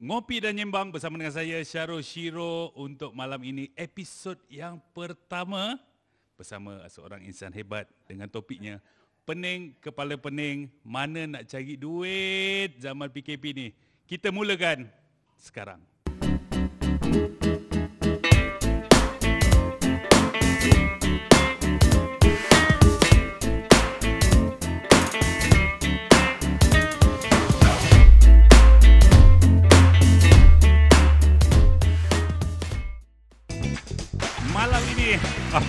Ngopi dan Nyembang bersama dengan saya Syarul Shiro untuk malam ini episod yang pertama bersama seorang insan hebat dengan topiknya Pening Kepala Pening Mana Nak Cari Duit Zaman PKP ni. Kita mulakan sekarang. Malam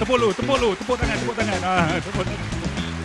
tepuk lu, tepuk lu, tepuk tangan, tepuk tangan. Ah, tepuk tangan.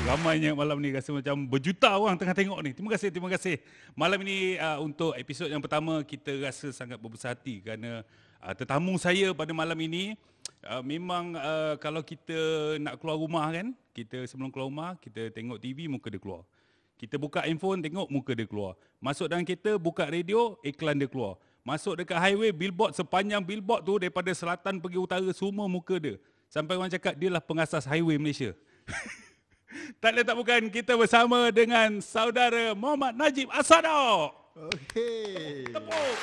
Ramainya malam ni rasa macam berjuta orang tengah tengok ni. Terima kasih, terima kasih. Malam ini uh, untuk episod yang pertama kita rasa sangat berbesar hati kerana uh, tetamu saya pada malam ini uh, memang uh, kalau kita nak keluar rumah kan, kita sebelum keluar rumah kita tengok TV muka dia keluar. Kita buka handphone tengok muka dia keluar. Masuk dalam kereta buka radio iklan dia keluar. Masuk dekat highway billboard sepanjang billboard tu daripada selatan pergi utara semua muka dia. Sampai orang cakap dia lah pengasas highway Malaysia. tak lain tak bukan kita bersama dengan saudara Muhammad Najib Asado. Okey. Tepuk.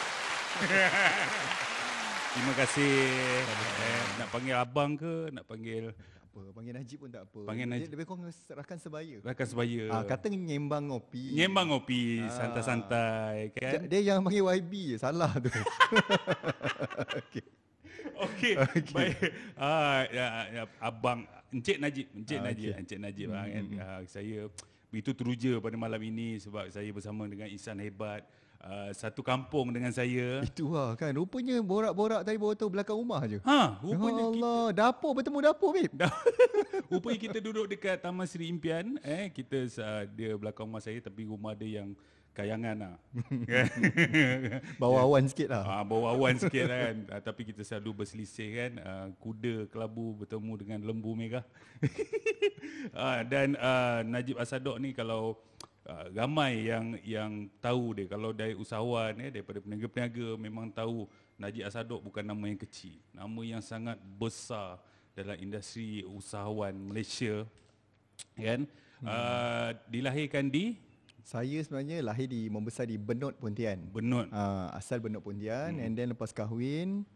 Terima kasih. Eh, nak panggil abang ke? Nak panggil Apa, panggil Najib pun tak apa. Panggil Najib. Lebih kurang rakan sebaya. rakan sebaya. Ah, kata nyembang ngopi. Nyembang ngopi, Ah. santai-santai kan? Dia, dia yang panggil YB je, salah tu. Okey. Okey. Okey. Baik. Ah ya, ya abang Encik Najib, Encik Ah, Najib, okey. Encik Najib ah, kan. Ah, saya begitu teruja pada malam ini sebab saya bersama dengan insan hebat ah, satu kampung dengan saya. Itu lah kan. Rupanya borak-borak tadi bawa tahu belakang rumah je. Ha, Ya rupanya kita Allah, dapur bertemu dapur, babe. Dah. Rupanya kita duduk dekat Taman Seri Impian eh kita uh, dia belakang rumah saya tapi rumah dia yang kayangan lah. Bawa awan sikit lah. Ah, bawa awan sikit kan. Ah, tapi kita selalu berselisih kan. Ah, kuda kelabu bertemu dengan lembu merah. ah, dan ah, Najib Asadok ni kalau ah, ramai yang yang tahu dia kalau dari usahawan eh daripada peniaga-peniaga memang tahu Najib Asadok bukan nama yang kecil. Nama yang sangat besar dalam industri usahawan Malaysia. Kan? Ah, dilahirkan di Saya sebenarnya lahir di membesar di Benut Pontian. Benut. Ah, asal Benut Pontian hmm. and then lepas kahwin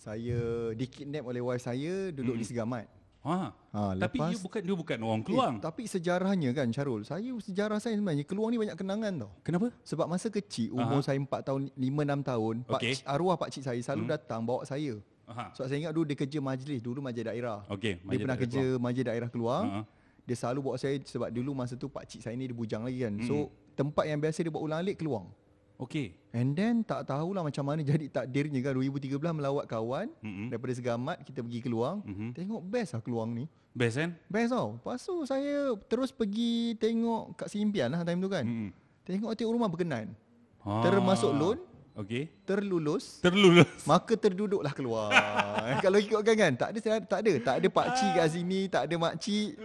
saya dikidnap oleh wife saya duduk hmm. di Segamat. Ha. Ha, Tapi lepas- dia bukan dia bukan orang Keluang. Eh, tapi sejarahnya kan Syarul, saya sejarah saya sebenarnya Keluang ni banyak kenangan tau. Kenapa? Sebab masa kecil umur Aha. saya 4 tahun 5 6 tahun, pak Okey. cik, arwah pak cik saya selalu hmm. datang bawa saya. Aha. Sebab saya ingat dulu dia kerja majlis, dulu majlis daerah. Dia majlis pernah daerah kerja majlis daerah keluar. Ha. Dia selalu bawa saya sebab dulu masa tu pak cik saya ni dia bujang lagi kan. Hmm. So tempat yang biasa dia bawa ulang alik Keluang. Okey. And then tak tahulah macam mana jadi takdirnya kan 2013 melawat kawan Mm-mm. daripada Segamat kita pergi Keluang. Mhm. Tengok best lah Keluang ni. Best kan? Best tau. Lepas tu saya terus pergi tengok kat Simpian lah time tu kan. Mm-mm. Tengok tengok rumah berkenan. Ha. Termasuk loan, Okey. terlulus, Terlulus. maka terduduklah keluar. Kalau ikutkan kan, tak ada tak ada, tak ada pak cik kat sini, tak ada mak cik.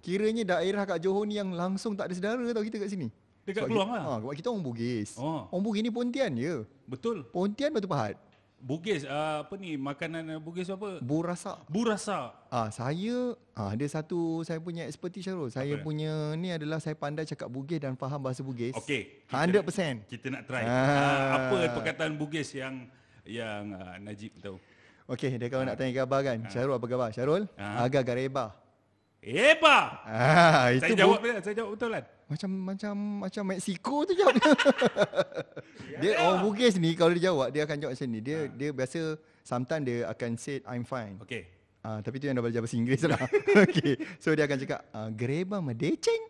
Kiranya daerah kat Johor ni yang langsung tak ada saudara tau kita kat sini. Dekat Sebab Keluang kita, lah. Ha, sebab kita orang Bugis. Oh. Orang Bugis ni Pontian je. Betul. Pontian Batu Pahat. Bugis uh, apa ni makanan uh, Bugis apa? Burasak. Burasa. Ah saya ah ada satu saya punya expertise Syarul. Saya Apa? punya ni adalah saya pandai cakap Bugis dan faham bahasa Bugis. Okey. kita 100%. Nak, kita nak try. Ah. Uh, apa perkataan Bugis yang yang uh, Najib tahu? Okey, dia kalau nak tanya khabar kan. Syarul apa khabar? Syarul? Ah. Agak gareba. Eba. Ah, itu Saya jawab betul, saya jawab betul kan? macam macam macam Mexico tu jawab dia. dia orang Bugis ni kalau dia jawab dia akan jawab macam ni. Dia dia biasa sometimes dia akan say I'm fine. Okey. Ah tapi tu yang dah belajar bahasa Inggeris lah. Okey. So dia akan cakap ah, gereba medeceng.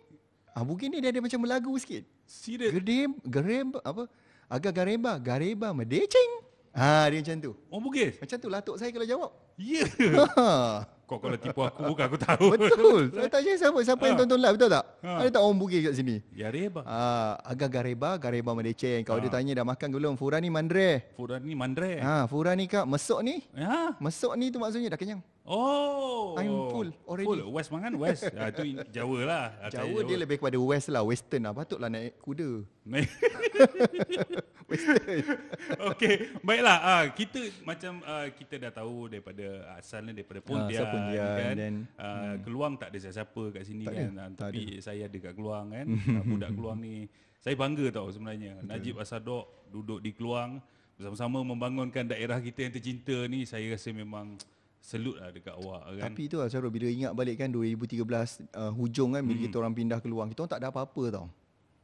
Ah Bugis ni dia ada macam berlagu sikit. Serius. Gerem gerem apa? Agak gareba, gareba medeceng. Ah dia macam tu. Orang Bugis. Macam tu lah tok saya kalau jawab. Ya. Ha. Kau kalau tipu aku bukan aku tahu. Betul. Saya tanya siapa siapa yang Ha. tonton live betul tak? Ha. Ada tak orang Bugis kat sini? Ya Reba. Ah, agak gareba, gareba medeceng. Kalau Ha. dia tanya dah makan ke belum? Fura ni mandre. Furan ni mandre. Ha, fura ni kak, mesok ni. Ya. Mesok ni tu maksudnya dah kenyang. Oh. I'm full already. Full. West mangan West. ah, in- Jawa lah. Ah, saya Jawa dia lebih kepada west lah, western lah. Patutlah naik kuda. Western. Okey, baiklah. Ah kita macam ah, kita dah tahu daripada asalnya daripada Pontian, Pontian, kan. then- Ah, Keluang tak ada siapa-siapa kat sini Tak kan. ada, Ah, tak tapi saya ada kat Keluang kan. Ah, budak Keluang ni Saya bangga tau sebenarnya. Najib Asadok duduk di Keluang bersama-sama membangunkan daerah kita yang tercinta ni. Saya rasa memang selut lah dekat awak kan. Tapi tu lah Syarul bila ingat balik kan 2013 uh, hujung kan bila kita orang pindah keluar kita orang tak ada apa-apa tau.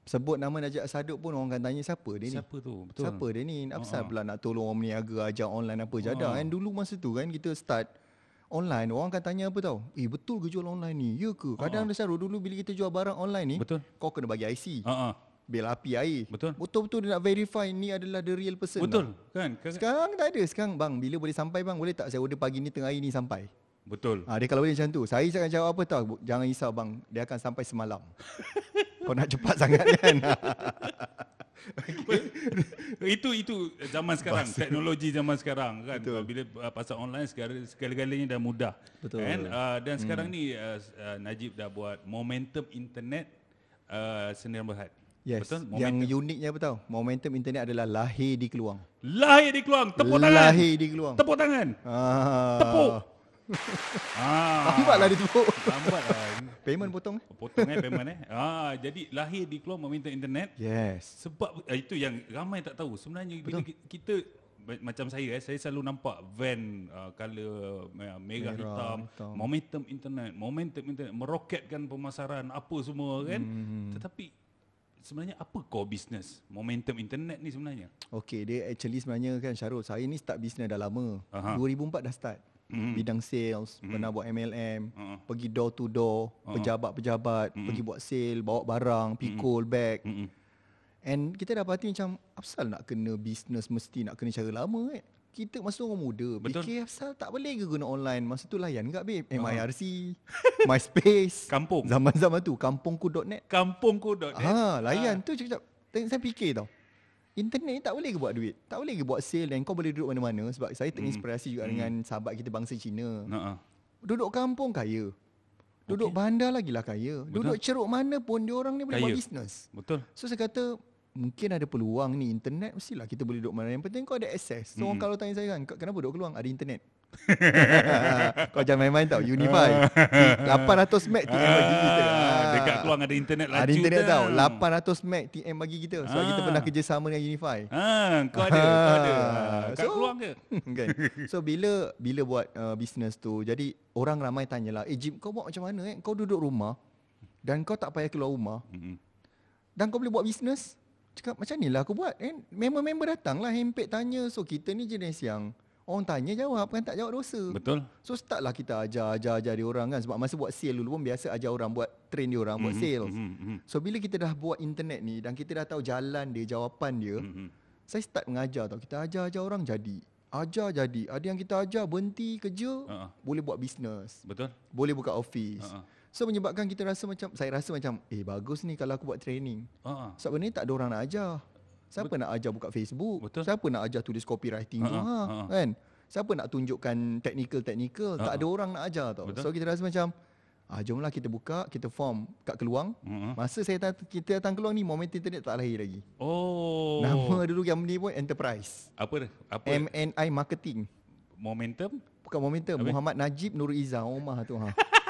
Sebut nama Najib Asaduk pun orang akan tanya siapa dia ni. Siapa tu? Betul. Siapa dia ni? Apa ha. pula nak tolong orang meniaga ajar online apa jadah Ha. kan dulu masa tu kan kita start online orang akan tanya apa tau? Eh betul ke jual online ni? Ya ke? Kadang ada Syarul dulu bila kita jual barang online ni Betul. kau kena bagi IC. Ha Bil api air. Betul. Betul-betul dia nak verify ni adalah the real person. Betul tau. kan? Kan- Sekarang tak ada. Sekarang bang bila boleh sampai bang boleh tak saya order pagi ni tengah hari ni sampai. Betul. Ha, dia kalau boleh macam tu. Saya akan jawab apa tau? Bu- Jangan risau bang. Dia akan sampai semalam. Kau nak cepat sangat kan? itu itu zaman sekarang, Bahasa. teknologi zaman sekarang kan. Betul. Bila uh, pasal online segala segala-galanya dah mudah. Betul. Kan? Uh, dan sekarang ni uh, uh, Najib dah buat momentum internet uh, Sendirian Berhad. Yes. Betul? Yang Momentum. uniknya apa tau? Momentum internet adalah lahir di Keluang. lahir di Keluang. Tepuk tangan. Lahir di Keluang. Tepuk tangan. Ah. Tepuk. Ah. Lambatlah dia tepuk. Lambat lah. Payment potong. Potong eh payment eh. Ah, jadi lahir di Keluang momentum internet Yes. Sebab uh, itu yang ramai tak tahu. Sebenarnya bila ki- kita ma- macam saya eh, saya selalu nampak van uh, color merah, Merah, hitam, hitam. momentum internet, momentum internet meroketkan pemasaran apa semua kan. Hmm. Tetapi sebenarnya apa core business momentum internet ni sebenarnya? Okay, dia actually sebenarnya kan Syarul, saya ni start bisnes dah lama. Aha. 2004 dah start. Mhm. Bidang sales, pernah buat MLM, Uh-uh. pergi door to door, pejabat-pejabat, pergi buat sale, bawa barang, pikul, bag. Mm-mm. And kita dapati macam Apsal nak kena bisnes mesti nak kena cara lama eh. Kita masa orang muda Betul. Fikir Apsal tak boleh ke guna online? Masa tu layan tak babe? MIRC MySpace. Kampung. Zaman-zaman tu Kampungku.net Kampungku.net. Ha, layan tu cakap saya fikir tau. Internet ni tak boleh ke buat duit? Tak boleh ke buat sale Dan kau boleh duduk mana-mana? Sebab saya terinspirasi juga dengan Sahabat kita bangsa Cina. Ha Duduk kampung kaya. Duduk bandar lagi lah kaya. Duduk ceruk mana pun Dia orang ni boleh Kaya. buat bisnes Betul. So saya kata mungkin ada peluang ni internet mestilah kita boleh duduk mana yang penting kau ada access. So orang kalau tanya saya kan "Kau kenapa duduk keluar ada internet. kau jangan main-main tau Unify 800 meg TM bagi kita. Ah, dekat Keluang ada internet laju Ada internet tau. tau 800 meg TM bagi kita sebab kita Ah. pernah kerjasama dengan Unify. Ah, kau ada, kau ada. Ah, Kat So- Keluang ke? kan. So bila bila buat uh, bisnes tu jadi orang ramai tanyalah, "Eh Jim, kau buat macam mana eh? Kau duduk rumah dan kau tak payah keluar rumah Mm-mm. dan kau boleh buat bisnes Cakap macam ni lah aku buat eh, Member-member datang lah Hempek tanya So kita ni jenis yang Orang tanya jawab Kan tak jawab dosa Betul. So start lah kita ajar Ajar ajar dia orang kan Sebab masa buat sale dulu pun Biasa ajar orang buat Train dia orang Buat sales Mhm, mhm, So bila kita dah buat internet ni Dan kita dah tahu jalan dia Jawapan dia mhm. Saya start mengajar tau Kita ajar-ajar orang jadi Ajar jadi Ada yang kita ajar Berhenti kerja ha. Boleh buat bisnes Betul. Boleh buka office ha. So menyebabkan kita rasa macam Saya rasa macam Eh bagus ni kalau aku buat training Ha. sebab benda ni tak ada orang nak ajar. Siapa nak ajar buka Facebook? Betul. Siapa nak ajar tulis copywriting tu? Ha, ha. kan? Siapa nak tunjukkan technical-technical? Tak Ha. ada orang nak ajar tau. Betul. So kita rasa macam ah jomlah kita buka, kita form kat Keluang. Mhm. Masa saya dat- kita datang Keluang ni momentum internet tak lahir lagi. Oh. Nama dulu yang ni pun enterprise. Apa? Apa? MNI marketing. momentum? Bukan momentum, Habis? Muhammad Najib Nur Izzah rumah tu ha.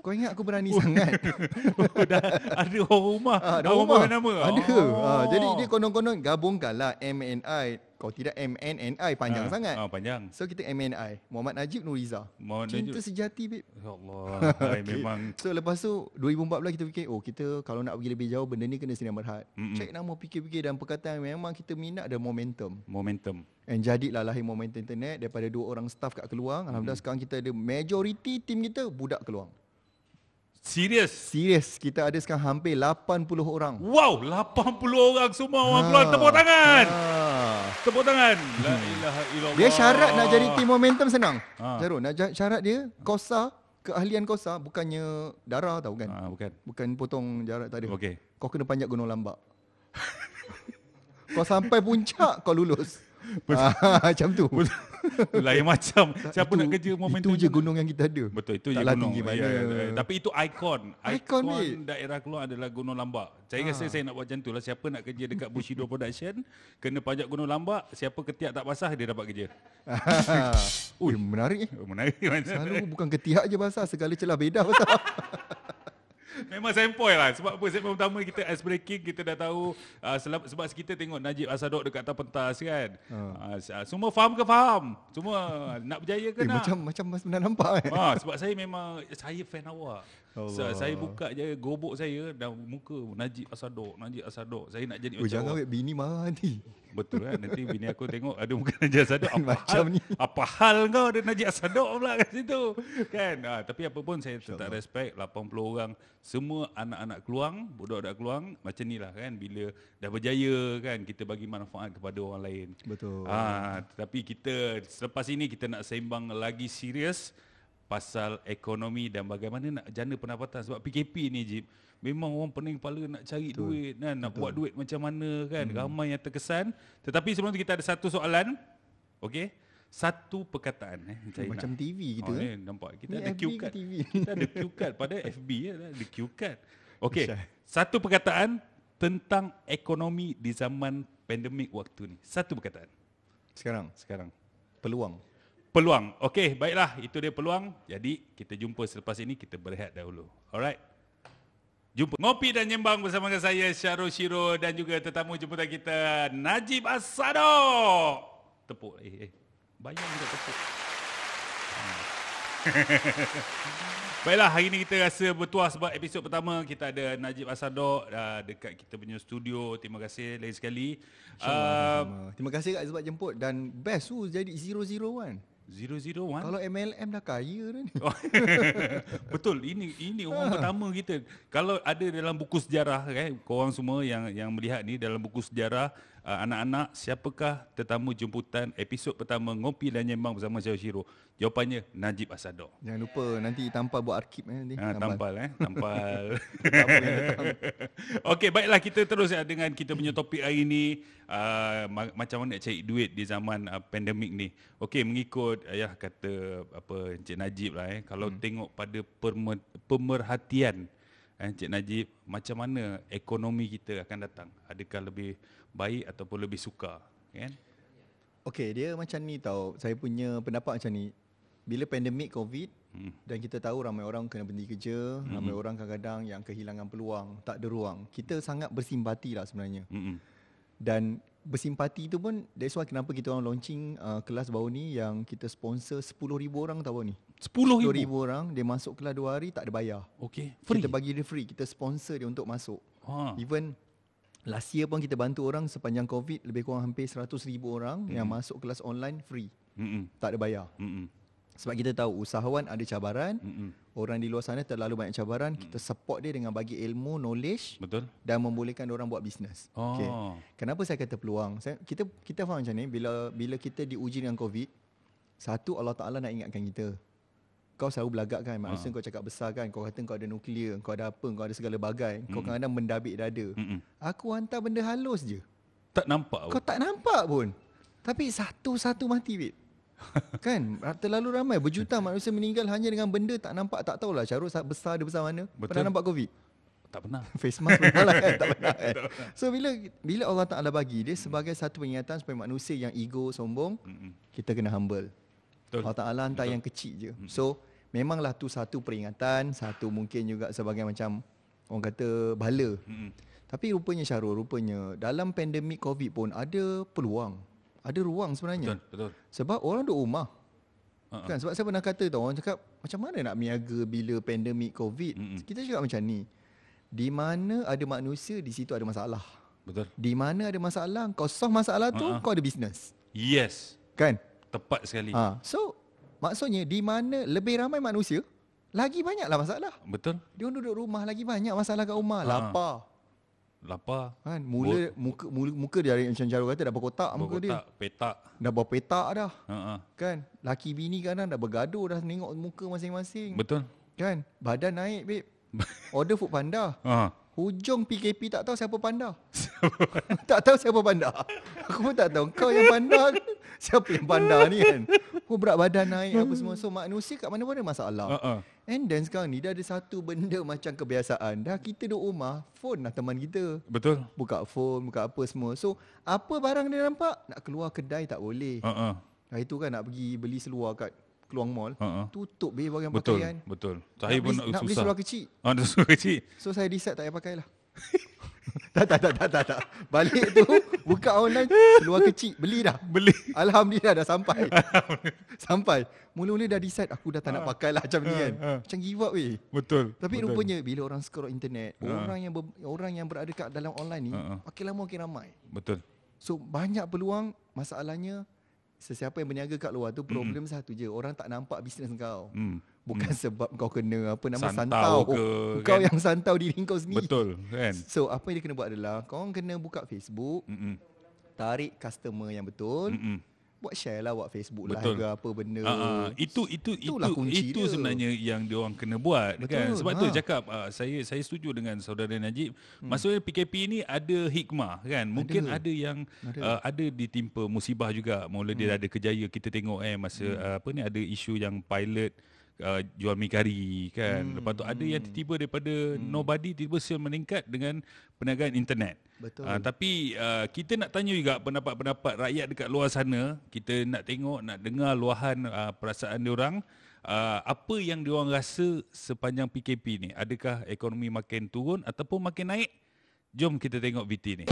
Kau ingat aku berani sangat? Oh, dah ada orang rumah. Ah, ada rumah. nama. Ada. Oh. Ah, jadi dia konon-konon gabungkanlah MNI. Kau tidak MNNI panjang Ah, sangat. Ah, panjang. So kita MNI. Muhammad Najib Nuriza. Muhammad Cinta Najib. sejati babe. Ya Allah. Hai, memang So lepas tu 2014 kita fikir oh kita kalau nak pergi lebih jauh benda ni kena Sdn Berhad. Mm-mm. Check nama fikir-fikir dan perkataan memang kita minat ada momentum. momentum. And jadilah lahir momentum internet daripada dua orang staff kat Keluang. Alhamdulillah sekarang kita ada majority team kita budak Keluang. Serius. Serius kita ada sekarang hampir 80 orang. Wow, 80 orang semua orang Ah. keluar tepuk tangan. Ah. Tepuk tangan. La ilaha illallah. Dia syarat nak jadi team momentum senang. Ah. Jarul, nak syarat dia kosa, keahlian kosa bukannya darah tau kan. Ah, bukan. Bukan potong jarak tak ada. Okey. Kau kena panjat gunung lambak. kau sampai puncak kau lulus. Ah, macam tu. Lain macam. Siapa Itu- nak kerja momentum? Itu je gunung yang kita ada. Betul itu je Taklah gunung. tinggi mana. Ya, ya, ya. Tapi itu ikon. Ikon, Ikon daerah keluar adalah Gunung Lambak. Saya rasa saya nak buat macam tu lah. Siapa nak kerja dekat Bushido Production, kena pajak Gunung Lambak. Siapa ketiak tak basah, dia dapat kerja. Ui, menarik eh. Menarik? Selalu bukan ketiak je basah, segala celah bedah basah. Memang sempoi lah Sebab apa Segmen pertama kita ice breaking Kita dah tahu uh, selab, Sebab kita tengok Najib Asadok dekat atas pentas kan uh. Uh, Semua faham ke faham Semua nak berjaya ke Eh, nak macam macam mas pernah nampak kan. Ha, sebab saya memang saya fan awak. So, Allah. saya buka je gobok saya dan muka Najib Asadok, Najib Asadok. Saya nak jadi Oh, macam jangan awak. bini marah nanti. Betul kan Nanti bini aku tengok Ada muka Najib Asadok Apa Macam hal, ni. Apa hal kau Ada Najib Asadok pula kat situ Kan ha, Tapi apa pun Saya tetap respect 80 orang Semua anak-anak keluang Budak-budak keluang Macam ni lah kan Bila dah berjaya kan Kita bagi manfaat kepada orang lain Betul. Ah, tapi kita selepas ini kita nak sembang lagi serius pasal ekonomi dan bagaimana nak jana pendapatan. Sebab PKP ni Jip memang orang pening kepala nak cari Betul. duit kan? Nak buat duit macam mana kan? Hmm. ramai yang terkesan. Tetapi sebelum tu kita ada satu soalan okey? Satu perkataan eh saya Macam nak. TV kita. Oh, eh. nampak. Kita Ni ada FB cue card. TV? kita ada cue card pada FB ya. Ada cue card. Okey. Satu perkataan tentang ekonomi di zaman pandemik waktu ni. Satu perkataan. Sekarang? Sekarang. Peluang. Peluang. Okey, baiklah, itu dia peluang. Jadi, kita jumpa selepas ini, kita berehat dahulu. Alright. Jumpa. Ngopi dan nyembang bersama dengan saya, Syarul Shiro dan juga tetamu jemputan kita, Najib Asado. Tepuk. Eh, eh. Bayang juga tepuk. Baiklah, hari ini kita rasa bertuah sebab episod pertama kita ada Najib Asadok uh, dekat kita punya studio. Terima kasih lagi sekali. Uh. Terima kasih Kak sebab jemput dan best tu jadi 001. 001. Kalau MLM dah kaya dah ni. Oh, Betul, ini ini orang pertama kita. Kalau ada dalam buku sejarah kan, korang semua yang yang melihat ni dalam buku sejarah uh, anak-anak siapakah tetamu jemputan episod pertama ngopi dan nyembang bersama Syah Shiro? Jawapannya Najib Asadok. Jangan lupa nanti tampal buat arkib eh, nanti. Ha, tampal eh, tampal. Tetamu yang datang. Okey, baiklah kita terus ya dengan kita punya topik hari ini uh, ma- macam mana nak cari duit di zaman uh, pandemik ni. Okey, mengikut ayah kata apa Encik Najib lah eh, kalau hmm. tengok pada perme- pemerhatian eh, Encik Najib, macam mana ekonomi kita akan datang? Adakah lebih baik ataupun lebih suka, kan? Okey, dia macam ni tau. Saya punya pendapat macam ni. Bila pandemik COVID Hmm. dan kita tahu ramai orang kena berhenti kerja, Hmm. ramai orang kadang-kadang yang kehilangan peluang, tak ada ruang. Kita sangat bersimpati lah sebenarnya. Mm-mm. Dan bersimpati tu pun that's why kenapa kita orang launching uh, kelas baru ni yang kita sponsor 10,000 orang tahu ni. 10,000. 10,000 orang dia masuk kelas 2 hari tak ada bayar. Okey, free. Kita bagi dia free, kita sponsor dia untuk masuk. Ha. Even last year pun kita bantu orang sepanjang COVID lebih kurang hampir 100,000 orang yang masuk kelas online free. Mm-mm. Tak ada bayar. Mm-mm. Sebab kita tahu usahawan ada cabaran, Mm-mm. orang di luar sana terlalu banyak cabaran, kita support dia dengan bagi ilmu, knowledge Betul? dan membolehkan orang buat bisnes. Oh. Okay. Kenapa saya kata peluang? Saya, kita kita faham macam ni bila bila kita diuji dengan COVID, satu Allah Taala nak ingatkan kita. Kau selalu belagak kan Maksudnya Ah. kau cakap besar kan Kau kata kau ada nuklear Kau ada apa Kau ada segala bagai Kau Mm. kadang-kadang mendabik dada. Mm-mm. Aku hantar benda halus je. Tak nampak Kau tak nampak pun. Tapi satu-satu mati wait Kan? Terlalu ramai. Berjuta manusia meninggal Hanya dengan benda tak nampak Tak tahulah sa- besar dia besar mana. Betul. Pernah nampak COVID? Tak pernah. Face mask pernah lah kan Tak pernah. Kan So bila Bila Allah Ta'ala bagi Dia sebagai satu peringatan Supaya manusia yang ego Sombong Mm-mm. Kita kena humble. Betul. Allah Ta'ala hantar yang kecil je. So Memanglah tu satu peringatan Satu mungkin juga sebagai macam Orang kata bala Mm-mm. Tapi rupanya Syarul Rupanya Dalam pandemik COVID pun Ada peluang Ada ruang sebenarnya Betul, betul. sebab orang duduk rumah. Ha-ha. Kan sebab saya pernah kata tau orang cakap macam mana nak miaga bila pandemik COVID. Mm-mm. Kita cakap macam ni. Di mana ada manusia di situ ada masalah. Betul. Di mana ada masalah kau solve masalah tu Ha-ha. kau ada bisnes. Yes. Kan? Tepat sekali. Ha. So maksudnya di mana lebih ramai manusia lagi banyaklah masalah. Betul. Dia orang duduk rumah lagi banyak masalah kat rumah. Ha. Lapar. Lapar. Kan? Mula muka muka, muka dia macam Jarul kata dah berkotak muka dia. Berkotak, petak. Dah berpetak dah. Ha-ha. Kan? Laki bini kadang dah bergaduh dah tengok muka masing-masing. Betul. Kan? Badan naik, babe. Order food panda. Ha. Hujung PKP tak tahu siapa panda. tak tahu siapa panda. Aku pun tak tahu. Kau yang panda? Siapa yang panda ni kan? Oh berat badan naik apa semua. So manusia kat mana pun ada masalah. Ha-ha. And then sekarang ni dah ada satu benda macam kebiasaan. Dah kita duduk rumah, phone lah teman kita. Betul. Buka phone, buka apa semua. So apa barang dia nampak? Nak keluar kedai tak boleh. Ha-ha. Hari tu kan nak pergi beli seluar kat keluar mall, ha. tutup be bagian Betul, pakaian. betul. Nak Saya pun beli, nak, nak beli susah. seluar kecil. Ah, ada seluar kecil. So saya decide tak payah pakai lah. tak, tak, tak, tak, tak, tak. Balik tu, buka online, seluar kecil, beli dah. Beli. Alhamdulillah dah sampai. sampai. Mula-mula dah decide aku dah tak nak pakai lah macam ni kan. ha. Macam give up weh. Betul. Tapi betul. rupanya bila orang scroll internet, orang yang ber, orang yang berada kat dalam online ni, Ha, makin lama makin ramai. Betul. So banyak peluang, masalahnya sesiapa yang berniaga kat luar tu problem satu je, orang tak nampak bisnes kau. Hmm. Bukan sebab kau kena apa nama Santau santau. ke, kau kan? yang santau diri kau sendiri. Betul, kan? So apa yang dia kena buat adalah kau kena buka Facebook, Mm-mm. tarik customer yang betul, Mm-mm. buat share lah buat Facebook Betul. live ke apa benda. Ah, itu itu Itulah itu itu dia. sebenarnya yang dia orang kena buat kan Betul, sebab tu ha. cakap uh, saya saya setuju dengan saudara Najib hmm. maksudnya PKP ni ada hikmah kan mungkin ada, ada yang Ada. Uh, ada ditimpa musibah juga mula dia ada kejaya kita tengok eh masa hmm. uh, apa ni ada isu yang pilot Uh, jual mi kari kan hmm. lepas tu ada yang tiba-tiba daripada hmm. nobody tiba-tiba sale meningkat dengan perniagaan internet Betul. Uh, tapi uh, kita nak tanya juga pendapat-pendapat rakyat dekat luar sana. Kita nak tengok, nak dengar luahan uh, perasaan diorang. Uh, apa yang diorang rasa sepanjang PKP ni? Adakah ekonomi makin turun ataupun makin naik? Jom kita tengok VT ni.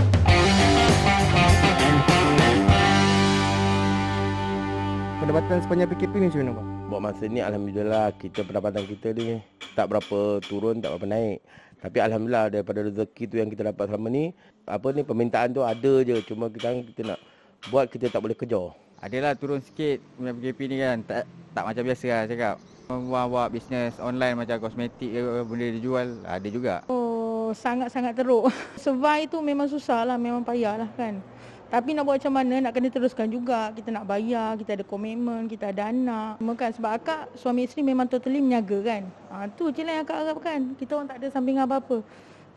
Pendapatan sepanjang PKP ni macam mana bang? Buat masa ni Alhamdulillah kita pendapatan kita ni tak berapa turun, tak berapa naik. Tapi Alhamdulillah daripada rezeki tu yang kita dapat selama ni, apa ni permintaan tu ada je. Cuma kita kita nak buat kita tak boleh kejar. Adalah turun sikit punya PKP ni kan. Tak tak macam biasa lah cakap. Buat-buat bisnes online macam kosmetik ke benda dia jual, ada juga. Oh, sangat-sangat teruk. Survive tu memang susah lah, memang payah lah kan. Tapi nak buat macam mana, nak kena teruskan juga. Kita nak bayar, kita ada komitmen, kita ada anak. Semua kan sebab akak suami isteri memang totally menyaga kan. Ha, tu je lah yang akak harapkan. Kita orang tak ada sampingan apa-apa.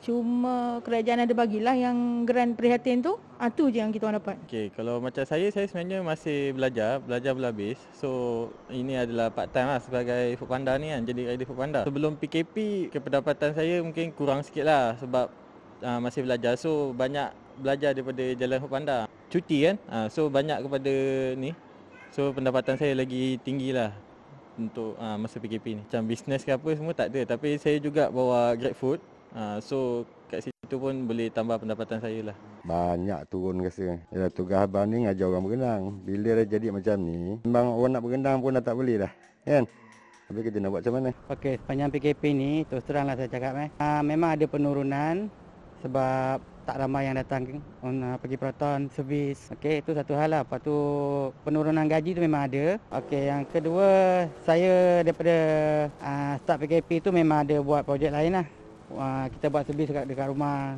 Cuma kerajaan ada bagilah yang geran prihatin tu. Ha, tu je yang kita orang dapat. Okey, kalau macam saya, saya sebenarnya masih belajar, belajar belum habis. So, ini adalah part time lah sebagai food panda ni kan, jadi rider food panda. Sebelum PKP, pendapatan saya mungkin kurang sikit lah sebab uh, masih belajar. So, banyak belajar daripada jalan food panda. Cuti kan, uh, so banyak kepada ni. So, pendapatan saya lagi tinggi lah untuk uh, masa PKP ni. Macam bisnes ke apa semua tak ada. Tapi saya juga bawa Grab Food. Uh, so, kat situ pun boleh tambah pendapatan saya lah. Banyak turun rasa. Ya, tugas abang ni ngajar orang berenang. Bila dah jadi macam ni, memang orang nak berenang pun dah tak boleh dah. Kan? Tapi kita nak buat macam mana? Okey, sepanjang PKP ni terus teranglah saya cakap eh. Uh, memang ada penurunan sebab tak ramai yang datang uh, pergi peroton, servis. Okey, itu satu hal lah. Lepas tu penurunan gaji tu memang ada. Okey, yang kedua saya daripada uh, start PKP tu memang ada buat projek lain lah. Uh, kita buat servis dekat, dekat rumah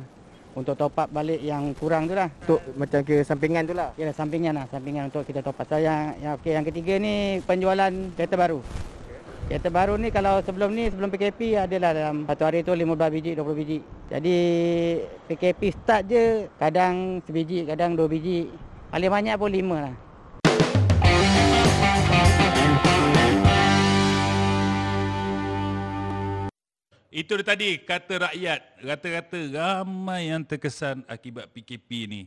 untuk top up balik yang kurang tu lah. Untuk macam ke sampingan tu lah. Ya, sampingan lah, sampingan untuk kita top up. So, yang, yang, okay, yang ketiga ni penjualan kereta baru. Kereta baru ni kalau sebelum ni, sebelum PKP adalah dalam satu hari tu 15 biji, 20 biji. Jadi PKP start je kadang sebiji, kadang dua biji. Paling banyak pun lima lah. Itu dia tadi kata rakyat. Rata-rata ramai yang terkesan akibat PKP ni.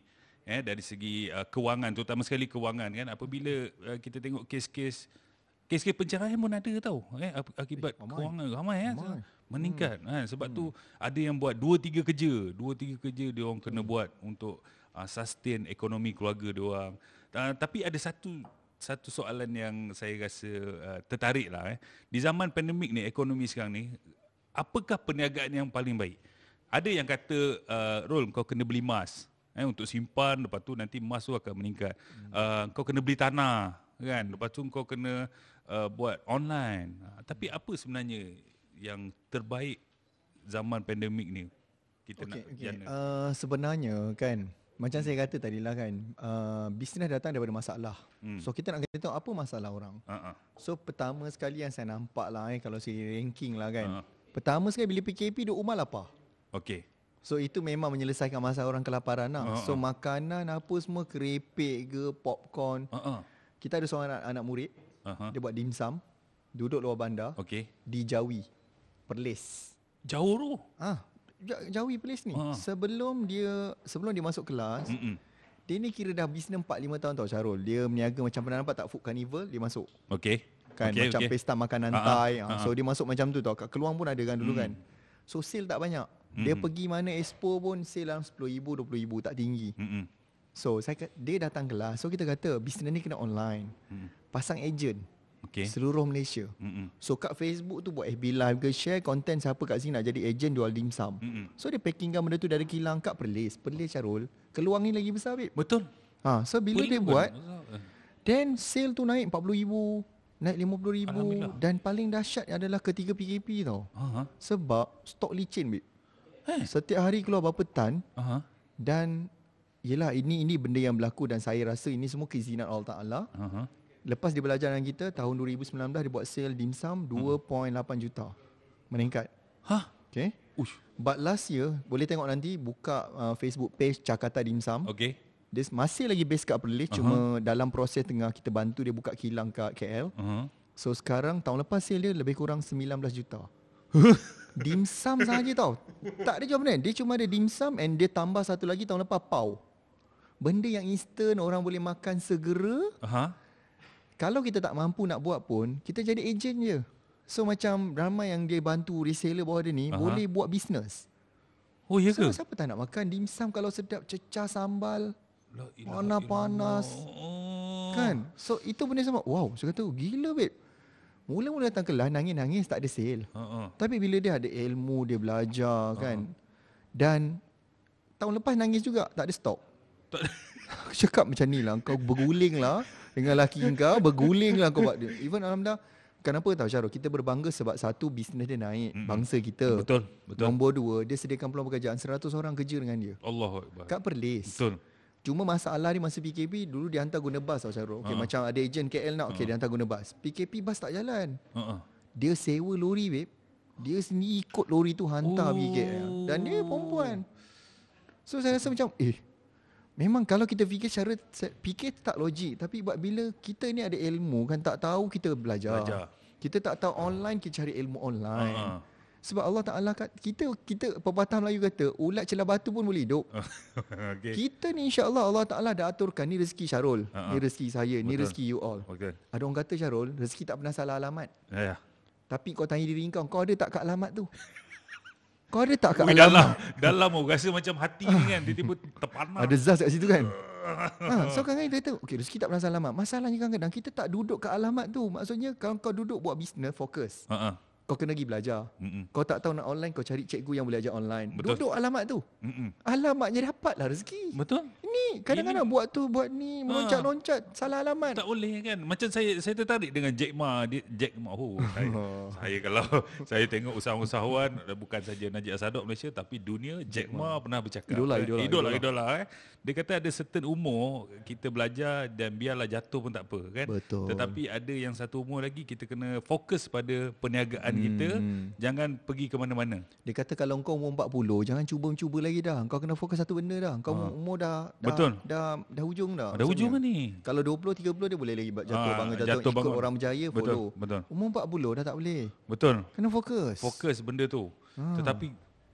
Eh, dari segi uh, kewangan, terutama sekali kewangan kan. Apabila uh, kita tengok kes-kes kes-kes penceraian pun ada tau. Eh, ak- akibat Eh, ramai. kewangan ramai eh. Meningkat. Hmm. Kan? Sebab hmm. tu ada yang buat dua tiga kerja. Dua tiga kerja dia orang kena buat untuk uh, sustain ekonomi keluarga dia orang. Uh, tapi ada satu satu soalan yang saya rasa uh, tertarik lah eh. Di zaman pandemik ni, ekonomi sekarang ni, apakah perniagaan yang paling baik? Ada yang kata, uh, Rol, kau kena beli emas eh, untuk simpan, lepas tu nanti emas tu akan meningkat. Uh, kau kena beli tanah, kan? Lepas tu kau kena uh, buat online. Uh, tapi apa sebenarnya yang terbaik zaman pandemik ni? Kita Okey, nak jana. Uh, sebenarnya kan, macam saya kata tadi lah kan, uh, bisnes datang daripada masalah. Hmm. So kita nak kena tahu apa masalah orang. Uh-uh. So pertama sekali yang saya nampak lah eh, kalau saya ranking lah kan. Ha. Pertama sekali bila PKP duduk rumah lapar. Okey. So itu memang menyelesaikan masalah orang kelaparan lah. Ha, So makanan apa semua kerepek ke, popcorn. Uh-uh. Kita ada seorang anak, anak murid, Uh-huh. dia buat dimsum, duduk luar bandar, Okey. di Jawi, Perlis. Jauh tu. Ah, Ja- Jawi Perlis ni. Ha. Sebelum dia sebelum dia masuk kelas, Mm-mm. dia ni kira dah bisnes 4 5 tahun tau Syarul. Dia meniaga macam pernah nampak tak Food Carnival, dia masuk. Okey. kan Okey, macam okey. pesta makanan Ha, ha, Thai ha, ha, ha. so dia masuk macam tu tau kat keluang pun ada kan dulu Hmm. kan so sale tak banyak dia Hmm. pergi mana expo pun sale dalam 10,000 20,000 tak tinggi Mm-mm. so saya dia datang kelas so kita kata bisnes ni kena online Hmm. Pasang agent Okey. seluruh Malaysia Mm-mm. so kat Facebook tu buat FB live ke share content siapa kat sini nak jadi agent jual dimsum Mm-mm. so dia packingkan benda tu dari kilang kat Perlis Perlis Syarul keluang ni lagi besar babe Betul. ha, so bila dia Boleh buat pun. Then sale tu naik 40,000 Naik 50,000 Alhamdulillah. Dan paling dahsyat adalah ketiga PKP tau Aha. Sebab stok licin babe Eh. Setiap hari keluar berapa tan Aha. Dan Yelah ini ini benda yang berlaku Dan saya rasa ini semua keizinan Allah Ta'ala Aha. Lepas dia belajar dengan kita Tahun 2019 dia buat sale dimsum 2.8 juta Meningkat Hah? Okay Ush. But last year Boleh tengok nanti Buka uh, Facebook page Jakarta Dimsum Okey. Dia masih lagi base kat Perlis Aha. Cuma dalam proses tengah kita bantu dia buka kilang kat KL Aha. So sekarang tahun lepas sale dia lebih kurang 19 juta Dimsum sahaja tau Tak ada jual benda Dia cuma ada dimsum And dia tambah satu lagi tahun lepas pau Benda yang instant Orang boleh makan segera Aha. Kalau kita tak mampu nak buat pun Kita jadi agent je. So macam ramai yang dia bantu reseller bawah dia ni Aha. Boleh buat bisnes Oh, ya So ke? siapa tak nak makan dimsum kalau sedap Cecah sambal? Panas-panas. illallah. Kan? So itu benda sama Wow saya kata gila babe. Mula-mula datang kelas Nangis-nangis tak ada sale. Ha. Tapi bila dia ada ilmu Dia belajar kan? Dan Tahun lepas nangis juga Tak ada stok Tak Aku cakap macam ni lah Kau berguling lah Dengan laki kau Berguling lah kau buat dia Even Alhamdulillah Kenapa tahu Syarul Kita berbangga sebab Satu bisnes dia naik Mm-mm. Bangsa kita Betul. Betul. Nombor dua Dia sediakan peluang pekerjaan 100 orang kerja dengan dia Allah Akbar. Kat Perlis Betul. Cuma masalah dia masa PKP Dulu dia hantar guna bas tau Syarul okay, Ha. Macam ada ejen KL nak Okay dia hantar guna bas PKP bas tak jalan ha. Dia sewa lori babe Dia sendiri ikut lori tu hantar Oh. pergi KL Dan dia perempuan So saya rasa macam Eh Memang kalau kita fikir cara Fikir tak logik Tapi buat bila kita ni ada ilmu kan Tak tahu kita belajar, Belajar. Kita tak tahu online Kita cari ilmu online ha. Sebab Allah Ta'ala kat, Kita kita pepatah Melayu kata Ulat celah batu pun boleh hidup Okey. Kita ni insyaAllah Allah Ta'ala dah aturkan Ni rezeki Syarul ha. Ni rezeki saya Ni Betul. rezeki you all Okey. Ada orang kata Syarul Rezeki tak pernah salah alamat Ya. ya. tapi kau tanya diri kau, kau ada tak kat alamat tu? Kau ada tak kat Ui, alamat? dalam dalam oh rasa macam hati ni kan tiba-tiba terpanah. Ada zaz kat situ kan? ha, so kadang-kadang kita kata, okay rezeki tak pernah alamat. Masalahnya kadang-kadang kita tak duduk kat alamat tu. Maksudnya kalau kau duduk buat bisnes, fokus. Ah. Kau kena pergi belajar. Mm-mm. Kau tak tahu nak online, kau cari cikgu yang boleh ajar online. Betul. Duduk alamat tu. Mm-mm. Alamatnya dapatlah rezeki. Betul? Ni kadang-kadang buat tu, buat ni, meloncat-loncat, salah alamat. Tak boleh kan. Macam saya saya tertarik dengan Jack Ma, dia, Jack Ma. Oh, saya, saya kalau saya tengok usahawan bukan saja Najib Asadok Malaysia tapi dunia Jack Ma pernah bercakap. Idola, eh. idola, idola, idola. idola eh. Dia kata ada certain umur kita belajar dan biarlah jatuh pun tak apa kan. Betul. Tetapi ada yang satu umur lagi kita kena fokus pada perniagaan kita. Jangan pergi ke mana-mana. Dia kata kalau kau umur 40, jangan cuba-cuba lagi dah. Kau kena fokus satu benda dah. Kau Ha. umur dah, dah Betul. dah dah hujung dah. Ada hujung kan ni? Kalau 20 30 dia boleh lagi jatuh Ah, bangun jatuh, jatuh ikut bangun. orang berjaya Betul, follow. betul. Umur 40 dah tak boleh. Betul. Kena fokus. Fokus benda tu. Ah. Tetapi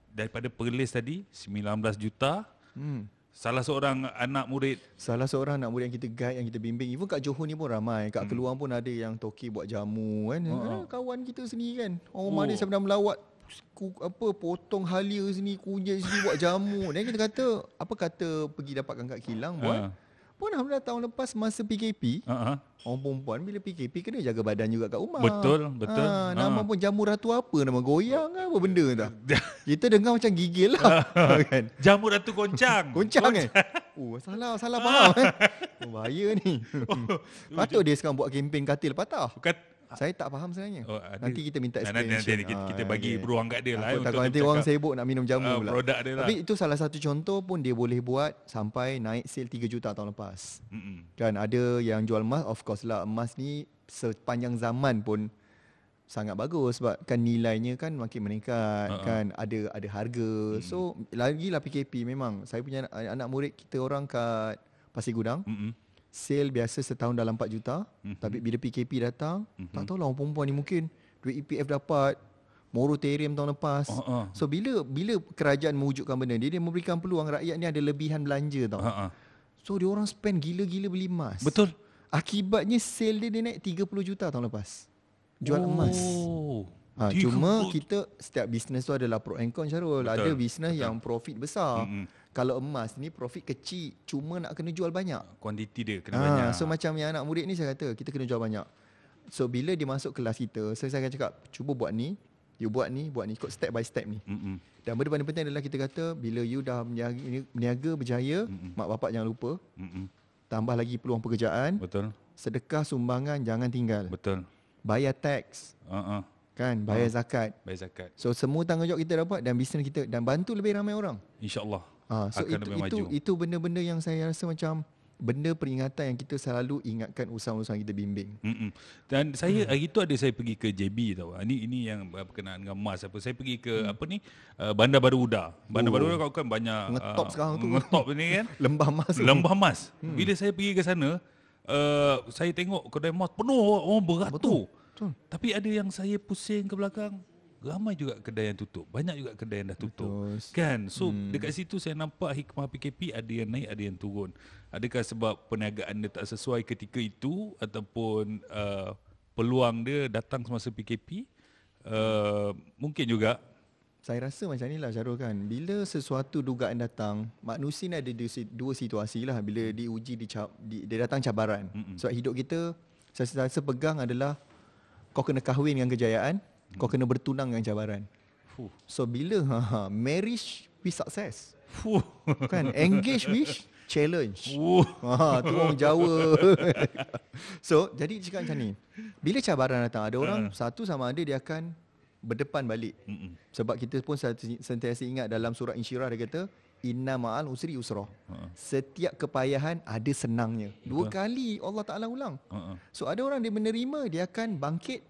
daripada Perlis tadi 19 juta Hmm. Salah seorang anak murid Salah seorang nak murid yang kita guide Yang kita bimbing Even kat Johor ni pun ramai Kat Hmm. Keluang pun ada yang Toki buat jamu kan Ha, ha. eh, Kawan kita sendiri kan Orang Oh. Madin sampai dah melawat ku, apa potong halia sini kunyit sini buat jamu dan kita kata apa kata pergi dapatkan kat kilang buat Ha. Pun alhamdulillah tahun lepas masa PKP ha. orang perempuan bila PKP kena jaga badan juga kat rumah. Betul, betul. ha, nama Ha. pun jamu ratu apa nama goyang apa benda tak kita dengar macam gigil lah kan? Jamu Ratu Goncang. Goncang eh? Oh salah salah faham eh? Oh, Bahaya ni. Patut dia sekarang buat kempen katil patah. Bukan Saya tak faham sebenarnya Oh, ada- Nanti kita minta Nah, nanti, explanation nanti kita, kita Ah, bagi okay. beruang kat dia lah. Takut nanti orang sibuk nak minum jamu Ah, pula produk dia lah. Tapi itu salah satu contoh pun Dia boleh buat Sampai naik sale 3 juta tahun lepas Mm-mm. Kan ada yang jual emas Of course lah Emas ni Sepanjang zaman pun sangat bagus sebab kan nilainya kan makin meningkat Ha-ha. kan ada ada harga. So lagilah PKP memang saya punya anak, anak murid kita orang kat Pasir Gudang Mm-mm. Sale biasa setahun dalam 4 juta Mhm. tapi bila PKP datang Mhm. tak tahulah orang perempuan ni mungkin duit EPF dapat moratorium tahun lepas. Ha, ha. So bila bila kerajaan mewujudkan benda ni dia memberikan peluang rakyat ni ada lebihan belanja tau. Ha, ha. So dia orang spend gila-gila beli emas. Betul. Akibatnya sale dia, dia naik 30 juta tahun lepas. jual emas. Oh. Ha, Tiga cuma kita setiap bisnes tu adalah pro and con Syarul. Betul, Ada bisnes yang profit besar. Mm-mm. Kalau emas ni profit kecil, cuma nak kena jual banyak. Kuantiti dia kena Ah, banyak. so macam yang anak murid ni saya kata kita kena jual banyak. So bila dia masuk kelas kita, saya, saya akan cakap cuba buat ni, you buat ni, buat ni, ikut step by step ni. Mm-mm. Dan benda paling penting adalah kita kata bila you dah berniaga, berjaya, Mm-mm. mak bapak jangan lupa, Mm-mm. tambah lagi peluang pekerjaan, Betul. sedekah sumbangan jangan tinggal. Betul. Bayar tax, Uh-uh. kan, bayar Ah. zakat. Bayar zakat. So semua tanggungjawab kita dapat dan bisnes kita dan bantu lebih ramai orang. InsyaAllah. Ha, so Akan itu lebih itu maju. itu benda-benda yang saya rasa macam benda peringatan yang kita selalu ingatkan usaha-usaha kita bimbing. Mm-mm. Dan saya hari tu ada saya pergi ke JB tau. Ini ini yang berkenaan dengan emas apa. Saya pergi ke apa ni? Uh, Bandar Baru Uda. Bandar Oh. Baru Uda kau kan banyak Ngetop sekarang tu. Ngetop ni kan. Lembah emas. Lembah emas. Bila saya pergi ke sana, uh, saya tengok kedai emas penuh orang beratur. Betul. Tapi ada yang saya pusing ke belakang, ramai juga kedai yang tutup. Banyak juga kedai yang dah tutup. Betul. Kan? So hmm. dekat situ saya nampak hikmah PKP ada yang naik, ada yang turun. Adakah sebab perniagaan dia tak sesuai ketika itu ataupun uh, peluang dia datang semasa PKP? Uh, mungkin juga. Saya rasa macam ni lah Syarul kan. Bila sesuatu dugaan datang, manusia ni ada dua si- dua situasi lah. Bila diuji, di, di, dia datang cabaran. Mm-mm. Sebab hidup kita, saya rasa pegang adalah kau kena kahwin dengan kejayaan, kau kena bertunang dengan cabaran. Fuh. So bila ha, ha, marriage with success. Fuh. Kan? Engage with challenge. Fuh. Ha, tu orang Jawa. so, jadi cakap macam ni. Bila cabaran datang, ada orang satu sama ada dia akan berdepan balik. Mm-mm. Sebab kita pun senti- sentiasa ingat dalam surah Insyirah dia kata inna ma'al usri usra. Setiap kepayahan ada senangnya. Dua kali Allah Taala ulang. Uh-uh. So ada orang dia menerima dia akan bangkit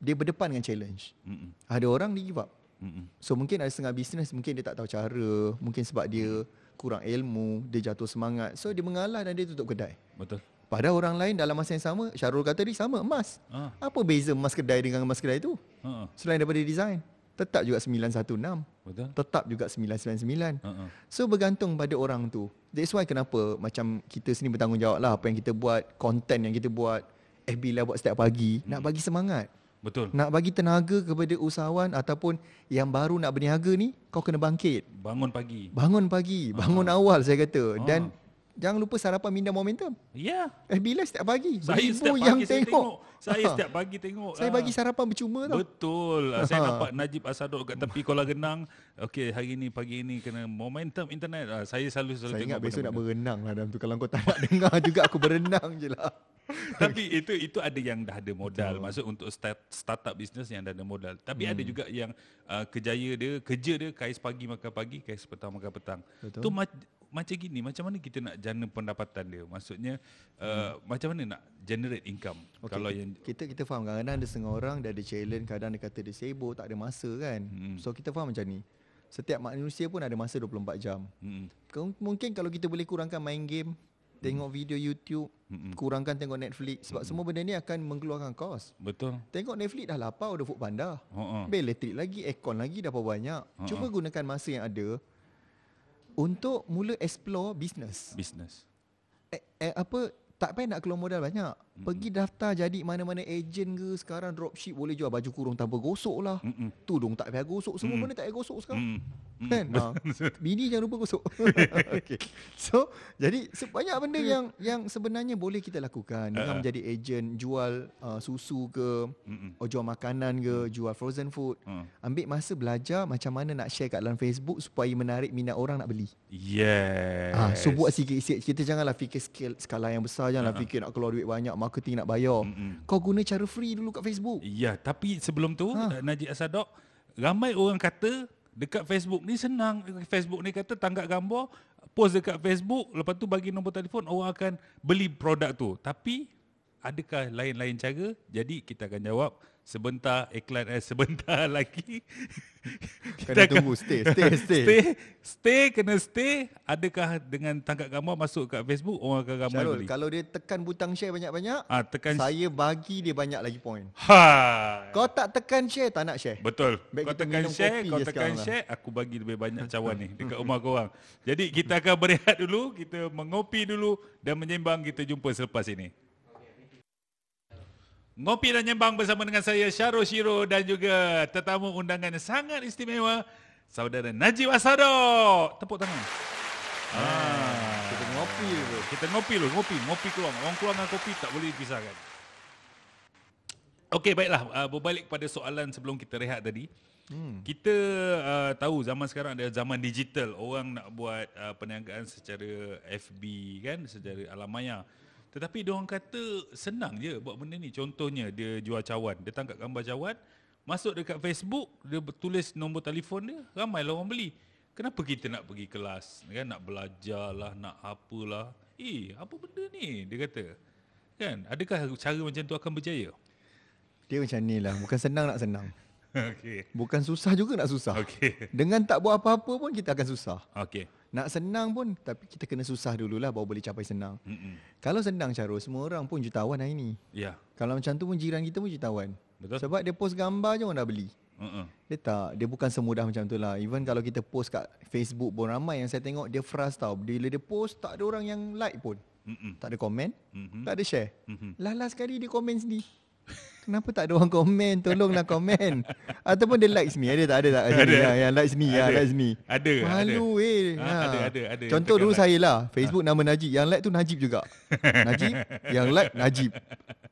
dia berdepan dengan challenge. Mm-mm. Ada orang dia give up. Mm-mm. So mungkin ada setengah bisnes mungkin dia tak tahu cara, mungkin sebab dia kurang ilmu, dia jatuh semangat. So dia mengalah dan dia tutup kedai. Betul. Pada orang lain dalam masa yang sama, Syarul kata tadi sama emas. Ah. Apa beza emas kedai dengan emas kedai tu? Uh-uh. Selain daripada design, tetap juga 916, Betul. tetap juga 999. Uh-uh. So bergantung pada orang tu. That's why kenapa macam kita sini bertanggungjawab lah apa yang kita buat, konten yang kita buat, FB lah buat setiap pagi, nak bagi semangat. Betul. Nak bagi tenaga kepada usahawan ataupun yang baru nak berniaga ni, kau kena bangkit. Bangun pagi. Bangun pagi, bangun awal saya kata. Ah. Dan jangan lupa sarapan minda momentum. Ya. FB live setiap pagi. Saya Beribu setiap pagi yang saya tengok. tengok. Saya Ah. setiap pagi tengok. Saya Ah. bagi sarapan bercuma tau. Betul. Ah, Saya Ha. nampak Najib Asadok kat tepi kolam renang. Okey, hari ni pagi ni kena momentum internet. Ah, Saya selalu selalu Saya ingat tengok besok nak berenang lah dalam tu. Kalau kau tak nak dengar juga aku berenang je lah. Tapi itu itu ada yang dah ada modal. Maksud untuk start startup business yang dah ada modal. Tapi Hmm. ada juga yang uh, kejaya dia, kerja dia kais pagi makan pagi, kais petang makan petang. Betul. Tu ma- macam gini, macam mana kita nak jana pendapatan dia? Maksudnya uh, macam mana nak generate income? Hmm. Okay, Kalau ki- yang kita kita faham kadang-kadang ada setengah orang dia ada challenge, kadang dia kata dia sibuk, tak ada masa kan. Hmm. So kita faham macam ni. Setiap manusia pun ada masa 24 jam. mm, Kau- Mungkin kalau kita boleh kurangkan main game, tengok video YouTube, Mm-mm. kurangkan tengok Netflix sebab semua benda ni akan mengeluarkan kos. betul. Tengok Netflix dah lapar udah food panda. Ha Bil elektrik lagi, aircon lagi dah berapa banyak. Ha-ha. Cuba gunakan masa yang ada untuk mula explore business. business. Eh, eh, apa tak payah nak keluar modal banyak. Pergi daftar jadi mana-mana ejen ke sekarang dropship boleh jual baju kurung tanpa gosok lah. Mm-mm. Tudung tak payah gosok, semua Mm. benda tak payah gosok sekarang. Mm. Mm. Kan? Ha. Bini jangan lupa gosok. okay. So, jadi sebanyak benda yang yang sebenarnya boleh kita lakukan dengan Uh-uh. menjadi ejen jual uh, susu ke, Mm-mm. oh, jual makanan ke, jual frozen food. Uh. Ambil masa belajar macam mana nak share kat dalam Facebook supaya menarik minat orang nak beli. Yes. Ah, so buat sikit-sikit. Kita janganlah fikir skala, yang besar, janganlah Ha. fikir nak keluar duit banyak, marketing nak bayar. Mm-mm. Kau guna cara free dulu kat Facebook. Ya, tapi sebelum tu Ha. ha. Najib Asadok ramai orang kata dekat Facebook ni senang. Facebook ni kata tangkap gambar, post dekat Facebook, lepas tu bagi nombor telefon orang akan beli produk tu. Tapi adakah lain-lain cara? Jadi kita akan jawab sebentar iklan eh sebentar lagi. Kena tunggu, stay, stay, stay. stay. Stay kena stay. Adakah dengan tangkap gambar masuk kat Facebook orang akan ramai Syarul, beli? kalau dia tekan butang share banyak-banyak, Ah tekan saya bagi dia banyak lagi point. ha. Kau tak tekan share, tak nak share. Betul. Baik kau kita tekan share, kau tekan sekarang lah. share, aku bagi lebih banyak cawan ni dekat rumah korang. Jadi kita akan berehat dulu, kita mengopi dulu dan menyembang kita jumpa selepas ini. Ngopi dan Nyembang bersama dengan saya Syarul Shiro dan juga tetamu undangan yang sangat istimewa Saudara Najib Asado. Tepuk tangan. Ah, Kita ngopi dulu. kita ngopi dulu, ngopi, ngopi keluar. Orang keluar dengan kopi tak boleh dipisahkan. Okey, baiklah. Uh, berbalik kepada soalan sebelum kita rehat tadi. Hmm. Kita uh, tahu zaman sekarang ada zaman digital. Orang nak buat uh, perniagaan secara FB kan, secara alam maya. Tetapi dia orang kata senang je buat benda ni. Contohnya dia jual cawan, dia tangkap gambar cawan, masuk dekat Facebook, dia tulis nombor telefon dia, ramailah orang beli. Kenapa kita nak pergi kelas, kan nak belajar lah, nak apalah. Eh, apa benda ni? Dia kata. Kan? Adakah cara macam tu akan berjaya? Dia macam ni lah. Bukan senang nak senang. Okey. Bukan susah juga nak susah. Okey. Dengan tak buat apa-apa pun kita akan susah. Okey. Nak senang pun tapi kita kena susah dululah baru boleh capai senang. Mm-mm. Kalau senang Syarul, semua orang pun jutawan hari ni. Ya. Kalau macam tu pun jiran kita pun jutawan. Betul. Sebab dia post gambar je orang dah beli. Uh-uh. Dia tak, dia bukan semudah macam tu lah. Even kalau kita post kat Facebook pun ramai yang saya tengok dia frust tau. Bila dia post tak ada orang yang like pun. Mm-mm. Tak ada komen, Mhm. tak ada share. Mhm. Last sekali dia komen sendiri. Kenapa tak ada orang komen? Tolonglah komen. Ataupun dia like sini. Ada tak? Ada tak? Ada. Yang, yang like sini. Yang Ada. like sini. Ada, Malu ada. eh. Ha, ada, ada, ada. Contoh dulu like. saya lah. Facebook nama Najib. Yang like tu Najib juga. Najib. Yang like Najib.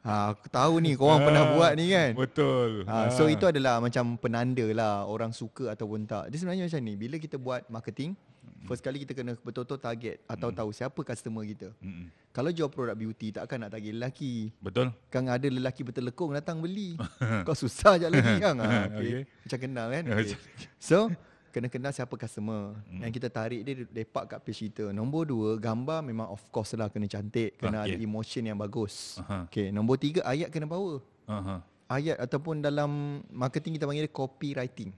Ha, aku tahu ni korang pernah Ah, buat ni kan. Betul. Ha, so itu adalah macam penanda lah orang suka ataupun tak. Dia sebenarnya macam ni. Bila kita buat marketing, first kali kita kena betul-betul target atau tahu siapa customer kita. Mm-mm. Kalau jual produk beauty takkan nak target lelaki. Betul. Kan ada lelaki bertelekung datang beli. Kau susah je lagi kan. Ha, okay. Okay. Macam kenal kan. Okay. So kena kenal siapa customer. Yang kita tarik dia lepak kat page kita. Nombor dua, gambar memang of course lah kena cantik. Kena Okay. ada emotion yang bagus. Aha. Okay. Nombor tiga, ayat kena power. Uh-huh. Ayat ataupun dalam marketing kita panggil dia copywriting.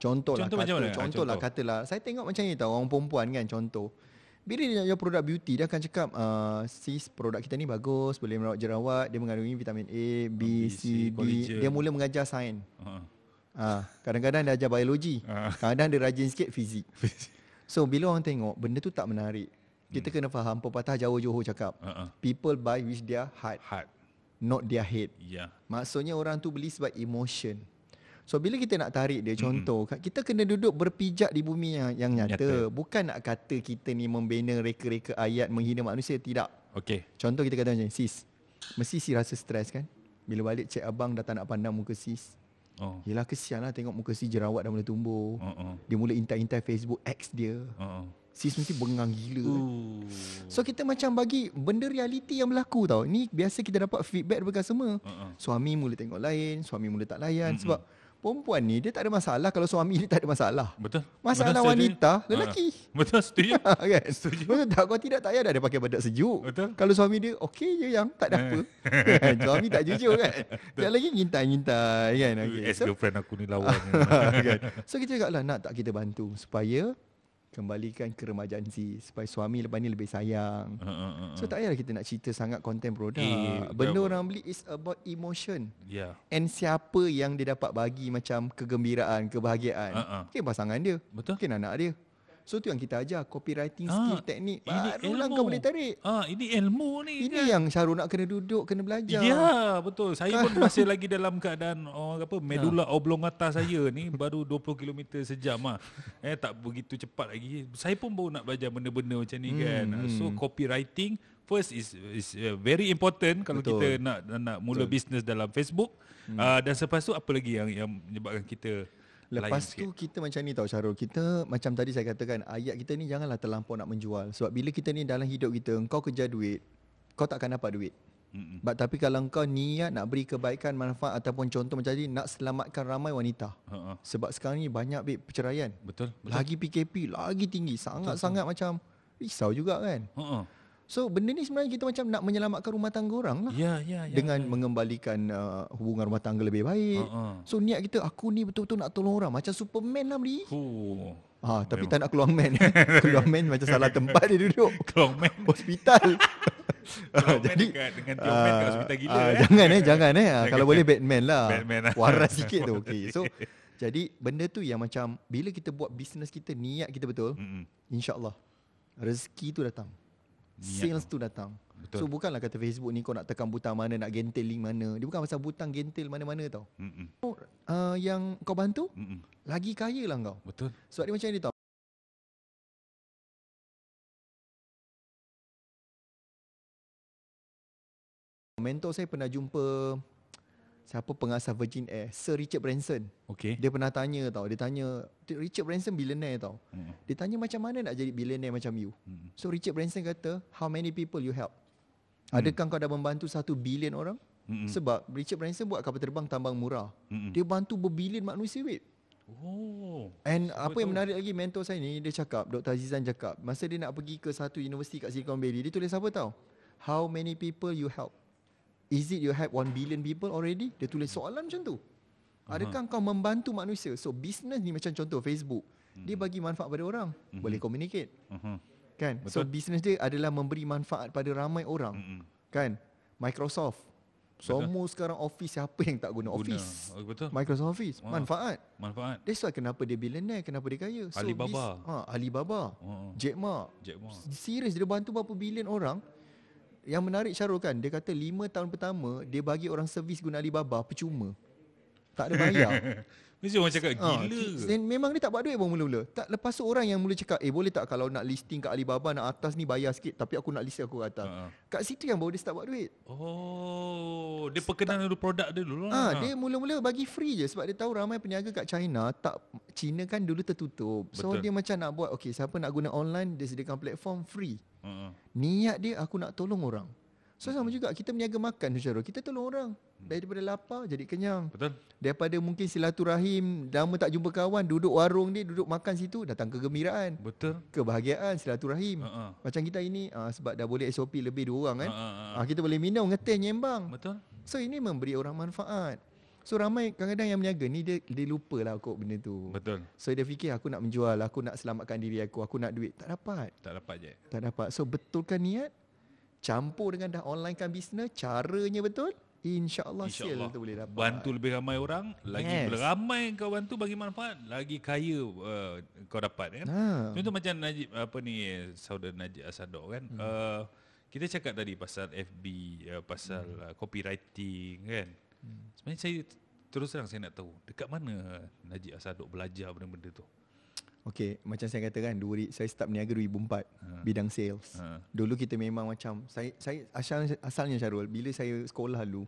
Contoh lah Contoh kata, macam? Ah, contoh lah contoh. katalah. Saya tengok macam ni tau orang perempuan kan contoh. Bila dia nak jual produk beauty dia akan cakap uh, sis produk kita ni bagus boleh merawat jerawat dia mengandungi vitamin A, B, B, C, D. collagen. Dia mula mengajar sains. Uh-huh. Ah, kadang-kadang dia ajar biologi. Ah. Kadang dia rajin sikit fizik. So bila orang tengok benda tu tak menarik. Kita Hmm. kena faham pepatah Jawa Johor cakap Uh-huh. people buy with their heart Hard. not their head. Ya. Maksudnya orang tu beli sebab emotion. So bila kita nak tarik dia contoh, mm kita kena duduk berpijak di bumi yang, yang nyata. Nyata. Bukan nak kata kita ni membina reka-reka ayat menghina manusia. Tidak. Okey. Contoh kita kata macam sis. Mesti si rasa stres kan? Bila balik cek abang dah tak nak pandang muka sis. Oh. Yelah kesian lah tengok muka si jerawat dah mula tumbuh. Uh-uh. Dia mula intai-intai Facebook ex dia. Uh-uh. Sis mesti bengang gila. kan? Ooh. So kita macam bagi benda realiti yang berlaku tau. Ni biasa kita dapat feedback daripada customer. Uh-uh. Suami mula tengok lain, suami mula tak layan mm-hmm. sebab perempuan ni dia tak ada masalah kalau suami dia tak ada masalah. Betul. Masalah Betul, setuju. wanita Ha. lelaki. Betul, setuju. kan? Setuju. Betul tak? Kau tidak tak payah dah pakai bedak sejuk. Betul. Kalau suami dia okey je yang tak ada apa. kan? Suami tak jujur kan. Dia lagi ngintai-ngintai kan. Okay. So, Ex-girlfriend aku ni lawan. kan? so kita cakap lah nak tak kita bantu supaya kembalikan ke remajaan si supaya suami lepas ni lebih sayang. Uh-uh. So tak payahlah kita nak cerita sangat konten produk. Eh, Benda betul. orang beli is about emotion. Ya. And siapa yang dia dapat bagi macam kegembiraan, kebahagiaan. Uh-uh. Mungkin pasangan dia. Betul. Mungkin anak dia. So tu yang kita ajar. Copywriting Ah, skill, teknik. Barulah kau boleh tarik. Ah, ini ilmu ni Ini kan. yang Syarul nak kena duduk, kena belajar. Ya, betul. Saya pun masih lagi dalam keadaan orang apa medula oblongata saya ni baru 20 km sejam ah. Eh tak begitu cepat lagi. Saya pun baru nak belajar benda-benda macam ni kan. So copywriting first is is uh, very important kalau Betul. kita nak nak mula bisnes dalam Facebook. Uh, dan selepas tu apa lagi yang yang menyebabkan kita Lepas sikit? tu kita macam ni tau Syarul Kita macam tadi saya katakan Ayat kita ni janganlah terlampau nak menjual Sebab bila kita ni dalam hidup kita Kau kerja duit Kau takkan dapat duit Mm-mm. But, Tapi kalau kau niat nak beri kebaikan Manfaat ataupun contoh macam tadi Nak selamatkan ramai wanita ha. Sebab sekarang ni banyak babe perceraian Betul. betul. Lagi PKP Lagi tinggi Sangat-sangat macam Risau juga kan ha. So benda ni sebenarnya kita macam Nak menyelamatkan rumah tangga orang lah Ya, ya, ya. Dengan mengembalikan uh, Hubungan rumah tangga lebih baik Ha, ha. So niat kita Aku ni betul-betul nak tolong orang Macam Superman lah beli Huh. Ha, tapi tak nak keluar man. keluar man macam salah tempat dia duduk. Keluar man. Hospital. Jadi dekat- dengan Tio Man kat hospital gila, ah, eh. Jangan eh, jangan eh. Ah, Kalau boleh Batman lah. Batman lah. Waras sikit tu. Okay. So, jadi benda tu yang macam bila kita buat bisnes kita, niat kita betul, Mm-mm. insyaAllah rezeki tu datang. Niat Sales tu datang. Betul. So bukanlah kata Facebook ni kau nak tekan butang mana, nak gentil link mana. Dia bukan pasal butang gentil mana-mana tau. Mm-mm. Uh, yang kau bantu, Mm-mm. lagi kaya lah kau. Betul. Sebab dia macam ni tau. Mentor saya pernah jumpa siapa pengasas Virgin Air, Sir Richard Branson. Okey. Dia pernah tanya tau, dia tanya Richard Branson billionaire tau. Mm-mm. Dia tanya macam mana nak jadi billionaire macam you. Mm-mm. So Richard Branson kata, how many people you help? Hmm. Adakah kau dah membantu satu bilion orang? Mm-mm. Sebab Richard Branson buat kapal terbang tambang murah. Mm-mm. Dia bantu berbilion manusia wait. Oh. And apa yang tahu? menarik lagi mentor saya ni dia cakap Dr. Azizan cakap masa dia nak pergi ke satu universiti kat Silicon Valley dia tulis apa tau? How many people you help? Is it you help 1 billion people already? Dia tulis soalan macam tu. Adakah kau membantu manusia? So business ni macam contoh Facebook. Dia bagi manfaat pada orang, boleh communicate. Mhm. Kan? So Betul. business dia adalah memberi manfaat pada ramai orang. Mm-mm. Kan? Microsoft. Semua sekarang office siapa yang tak guna Guna. office? Oh, betul. Microsoft Office. Wah. Manfaat. Manfaat. That's why kenapa dia billionaire, kenapa dia kaya. Alibaba. Bis, ha, Alibaba. Oh. Jack Ma. Jack Ma. Serius dia bantu berapa bilion orang. Yang menarik Syarul kan, dia kata 5 tahun pertama dia bagi orang servis guna Alibaba percuma. Tak ada bayar. Mesti orang cakap Ah, gila ke? dan memang dia tak buat duit pun mula-mula. Tak lepas tu orang yang mula cakap, "Eh boleh tak kalau nak listing kat Alibaba nak atas ni bayar sikit tapi aku nak list aku kat atas." Ha, ha. Kat situ yang baru dia start buat duit. Oh, dia perkenalan dulu produk dia dulu lah. Ah, dia mula-mula bagi free je sebab dia tahu ramai peniaga kat China tak China kan dulu tertutup. So Betul. dia macam nak buat okay siapa nak guna online dia sediakan platform free. Ha, ha. Niat dia aku nak tolong orang. So sama juga kita meniaga makan tu Syarul. Kita tolong orang. Daripada lapar jadi kenyang. Betul. Daripada mungkin silaturahim, lama tak jumpa kawan, duduk warung dia, duduk makan situ, datang kegembiraan, Betul. kebahagiaan, silaturahim. Ha. Macam kita ini ah, sebab dah boleh SOP lebih dua orang kan. Ha. Ah, kita boleh minum, ngeteh, nyembang. Betul. So ini memberi orang manfaat. So ramai kadang-kadang yang meniaga ni dia dia lupa lah kok benda tu. Betul. So dia fikir aku nak menjual, aku nak selamatkan diri aku, aku nak duit. Tak dapat. Tak dapat je. Tak dapat. So betulkan niat, campur dengan dah onlinekan bisnes, caranya betul, insya-Allah sale InsyaAllah. tu boleh dapat. Bantu lebih ramai orang. Lagi Yes. ramai kau bantu bagi manfaat. Lagi kaya uh, kau dapat kan. Ha. Contoh macam Najib apa ni saudara Najib Asadok kan. Hmm. Uh, kita cakap tadi pasal FB, uh, pasal hmm. uh, copywriting kan. Hmm. Sebenarnya saya terus terang saya nak tahu dekat mana Najib Asadok belajar benda-benda tu. Okey, macam saya katakan, dua, saya start berniaga 2004, Ha. bidang sales. Ha. Dulu kita memang macam saya saya asal asalnya Syarul, bila saya sekolah dulu,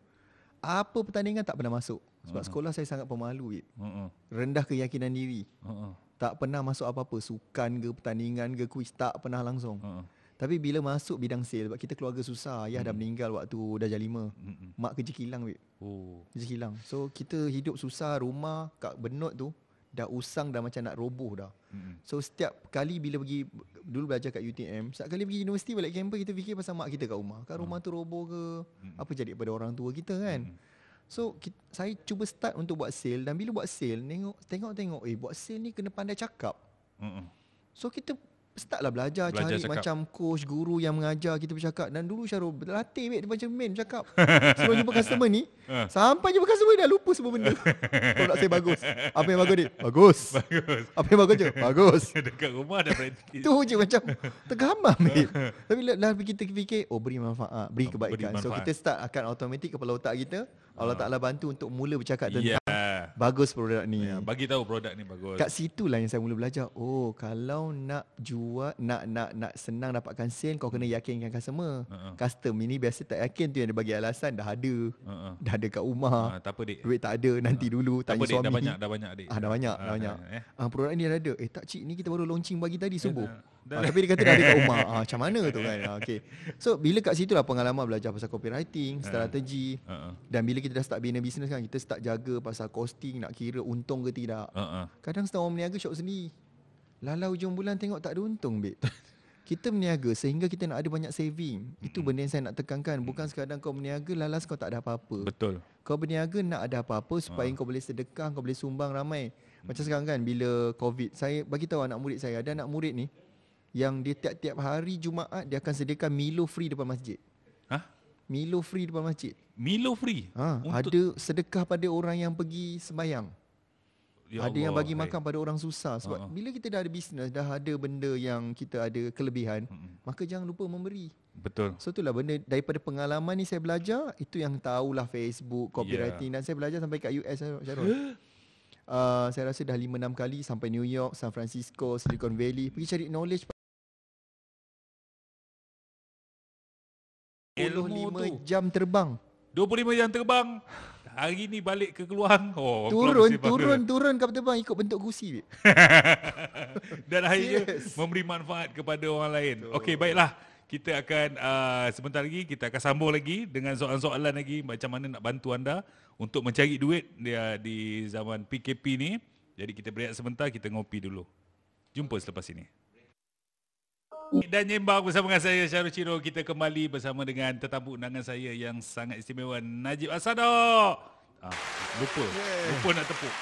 apa pertandingan tak pernah masuk. Sebab sekolah saya sangat pemalu. Uh-uh. rendah keyakinan diri. Uh-uh. Tak pernah masuk apa-apa, sukan ke pertandingan ke kuis tak pernah langsung. Uh-uh. Tapi bila masuk bidang sales, sebab kita keluarga susah, ayah dah meninggal waktu darjah lima. Mm-mm. Mak kerja kilang, Wip. Oh. Kerja kilang. So kita hidup susah, rumah kat Benut tu dah usang dah macam nak roboh dah. Mm-mm. So setiap kali bila pergi dulu belajar kat UTM, setiap kali pergi universiti balik kampus kita fikir pasal mak kita kat rumah. Kan rumah tu roboh ke? Apa jadi pada orang tua kita kan? So kita, saya cuba start untuk buat sale dan bila buat sale tengok tengok-tengok eh buat sale ni kena pandai cakap. Uh-uh. So kita start lah belajar, Belajar cari cakap. macam coach, guru yang mengajar kita bercakap dan dulu Syarul berlatih dia macam main bercakap. Sebelum jumpa customer ni, Ah. sampai jumpa customer dah lupa semua benda. Produk saya bagus. Apa yang bagus ni? Bagus. Bagus. Apa yang bagus je? Bagus. Dekat rumah dah praktis. Tu je macam tergamam babe. Tapi lah, lah kita fikir oh beri manfaat, beri kebaikan. beri so manfaat. kita start akan automatik kepala otak kita. Allah Taala bantu untuk mula bercakap tentang bagus produk ni. Ya, bagi tahu produk ni bagus. Kat situ lah yang saya mula belajar. Oh, kalau nak jual, nak nak nak senang dapatkan sale, kau kena yakinkan customer. Uh-uh. Custom ini biasa tak yakin tu yang dia bagi alasan dah ada. Uh-uh. Dah ada kat rumah. Ah, tak apa dik. Duit tak ada, nanti dulu Tak tanya apa dik, suami. dah banyak, dah banyak dik. Ah, dah banyak, Ah, dah banyak. eh. Ah, produk ni dah ada. Eh tak cik, ni kita baru launching pagi tadi subuh. dah- dah- Ah, tapi dia kata dah ada kat rumah. Ah, macam mana tu kan? Ah, okay. So bila kat situ lah pengalaman belajar pasal copywriting, strategi. Uh-uh. Dan bila kita dah start bina bisnes kan, kita start jaga pasal costing, nak kira untung ke tidak. Uh-uh. Kadang setengah orang meniaga syok sendiri. Lala hujung bulan tengok tak ada untung, babe. Kita berniaga sehingga kita nak ada banyak saving. Itu benda yang saya nak tekankan. Bukan sekadar kau berniaga lalas kau tak ada apa-apa. Betul. Kau berniaga nak ada apa-apa supaya Ha. kau boleh sedekah, kau boleh sumbang ramai. Macam sekarang kan bila COVID, saya bagi tahu anak murid saya, ada anak murid ni yang dia tiap-tiap hari Jumaat dia akan sediakan Milo free depan masjid. Hah? Milo free depan masjid. Milo free. Ha, Untuk ada sedekah pada orang yang pergi sembahyang. Ya ada yang Allah, bagi hai. makan pada orang susah sebab Ha, ha. bila kita dah ada bisnes, dah ada benda yang kita ada kelebihan, Mm-mm. maka jangan lupa memberi. Betul. So itulah benda daripada pengalaman ni saya belajar itu yang tahulah Facebook, Ya. copywriting dan saya belajar sampai kat US Syarul. Uh, saya rasa dah 5-6 kali sampai New York, San Francisco, Silicon Valley pergi cari knowledge 25 tu. jam terbang. 25 jam terbang. Hari ni balik ke Keluang. Oh, turun, bangga. turun, turun kapal terbang ikut bentuk gusi. Dan akhirnya Yes. memberi manfaat kepada orang lain. Okey, baiklah. Kita akan uh, sebentar lagi kita akan sambung lagi dengan soalan-soalan lagi macam mana nak bantu anda untuk mencari duit dia di zaman PKP ni. Jadi kita berehat sebentar, kita ngopi dulu. Jumpa selepas ini. Dan nyembang bersama dengan saya Syarul Ciro. Kita kembali bersama dengan tetamu undangan saya Yang sangat istimewa Najib Asadok ah, Lupa. Lupa nak tepuk.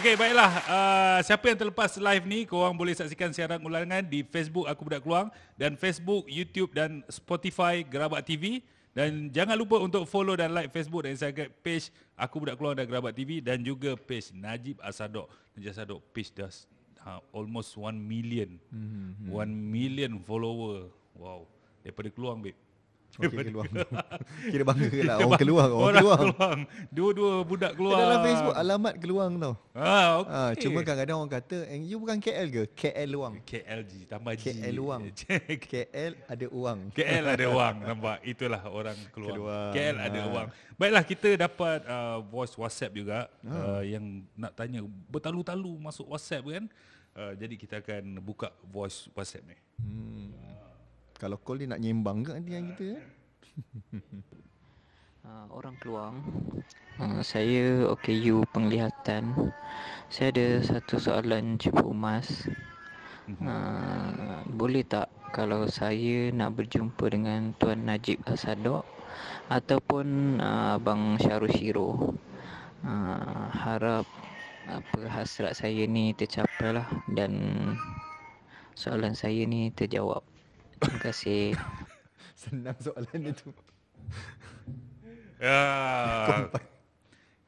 Okey baiklah. Uh, Siapa yang terlepas live ni Korang boleh saksikan siaran ulangan Di Facebook Aku Budak Keluang Dan Facebook, YouTube dan Spotify Gerabak TV Dan jangan lupa untuk follow dan like Facebook dan Instagram page Aku Budak Keluang dan Gerabak TV Dan juga page Najib Asadok Najib Asadok page dah uh, almost 1 million Hmm, 1 million follower Wow Daripada Keluang babe keluar. Kira bangga ke lah orang keluar, orang, keluar. Keluang Dua-dua budak keluar Dalam Facebook alamat keluang tau. Ah, okay. Ah, cuma kadang-kadang orang kata, "Eh, you bukan KL ke? KL luang." KLG tambah G. KL luang. KL ada uang. KL ada wang nampak itulah orang keluar. Keluar. KL ada Ha. wang. Baiklah kita dapat uh, voice WhatsApp juga uh, yang nak tanya bertalu-talu masuk WhatsApp kan. Uh, jadi kita akan buka voice WhatsApp ni. Kalau call dia nak nyembang ke nanti yang kita? Uh, orang Keluang uh, Saya OKU Penglihatan. Saya ada satu soalan Cikgu Umas. Uh, Boleh tak kalau saya nak berjumpa dengan Tuan Najib Asadok Ataupun uh, Abang Syarul Shiro uh, Harap apa hasrat saya ni tercapai lah Dan soalan saya ni terjawab Terima kasih Senang soalan dia tu. Ya.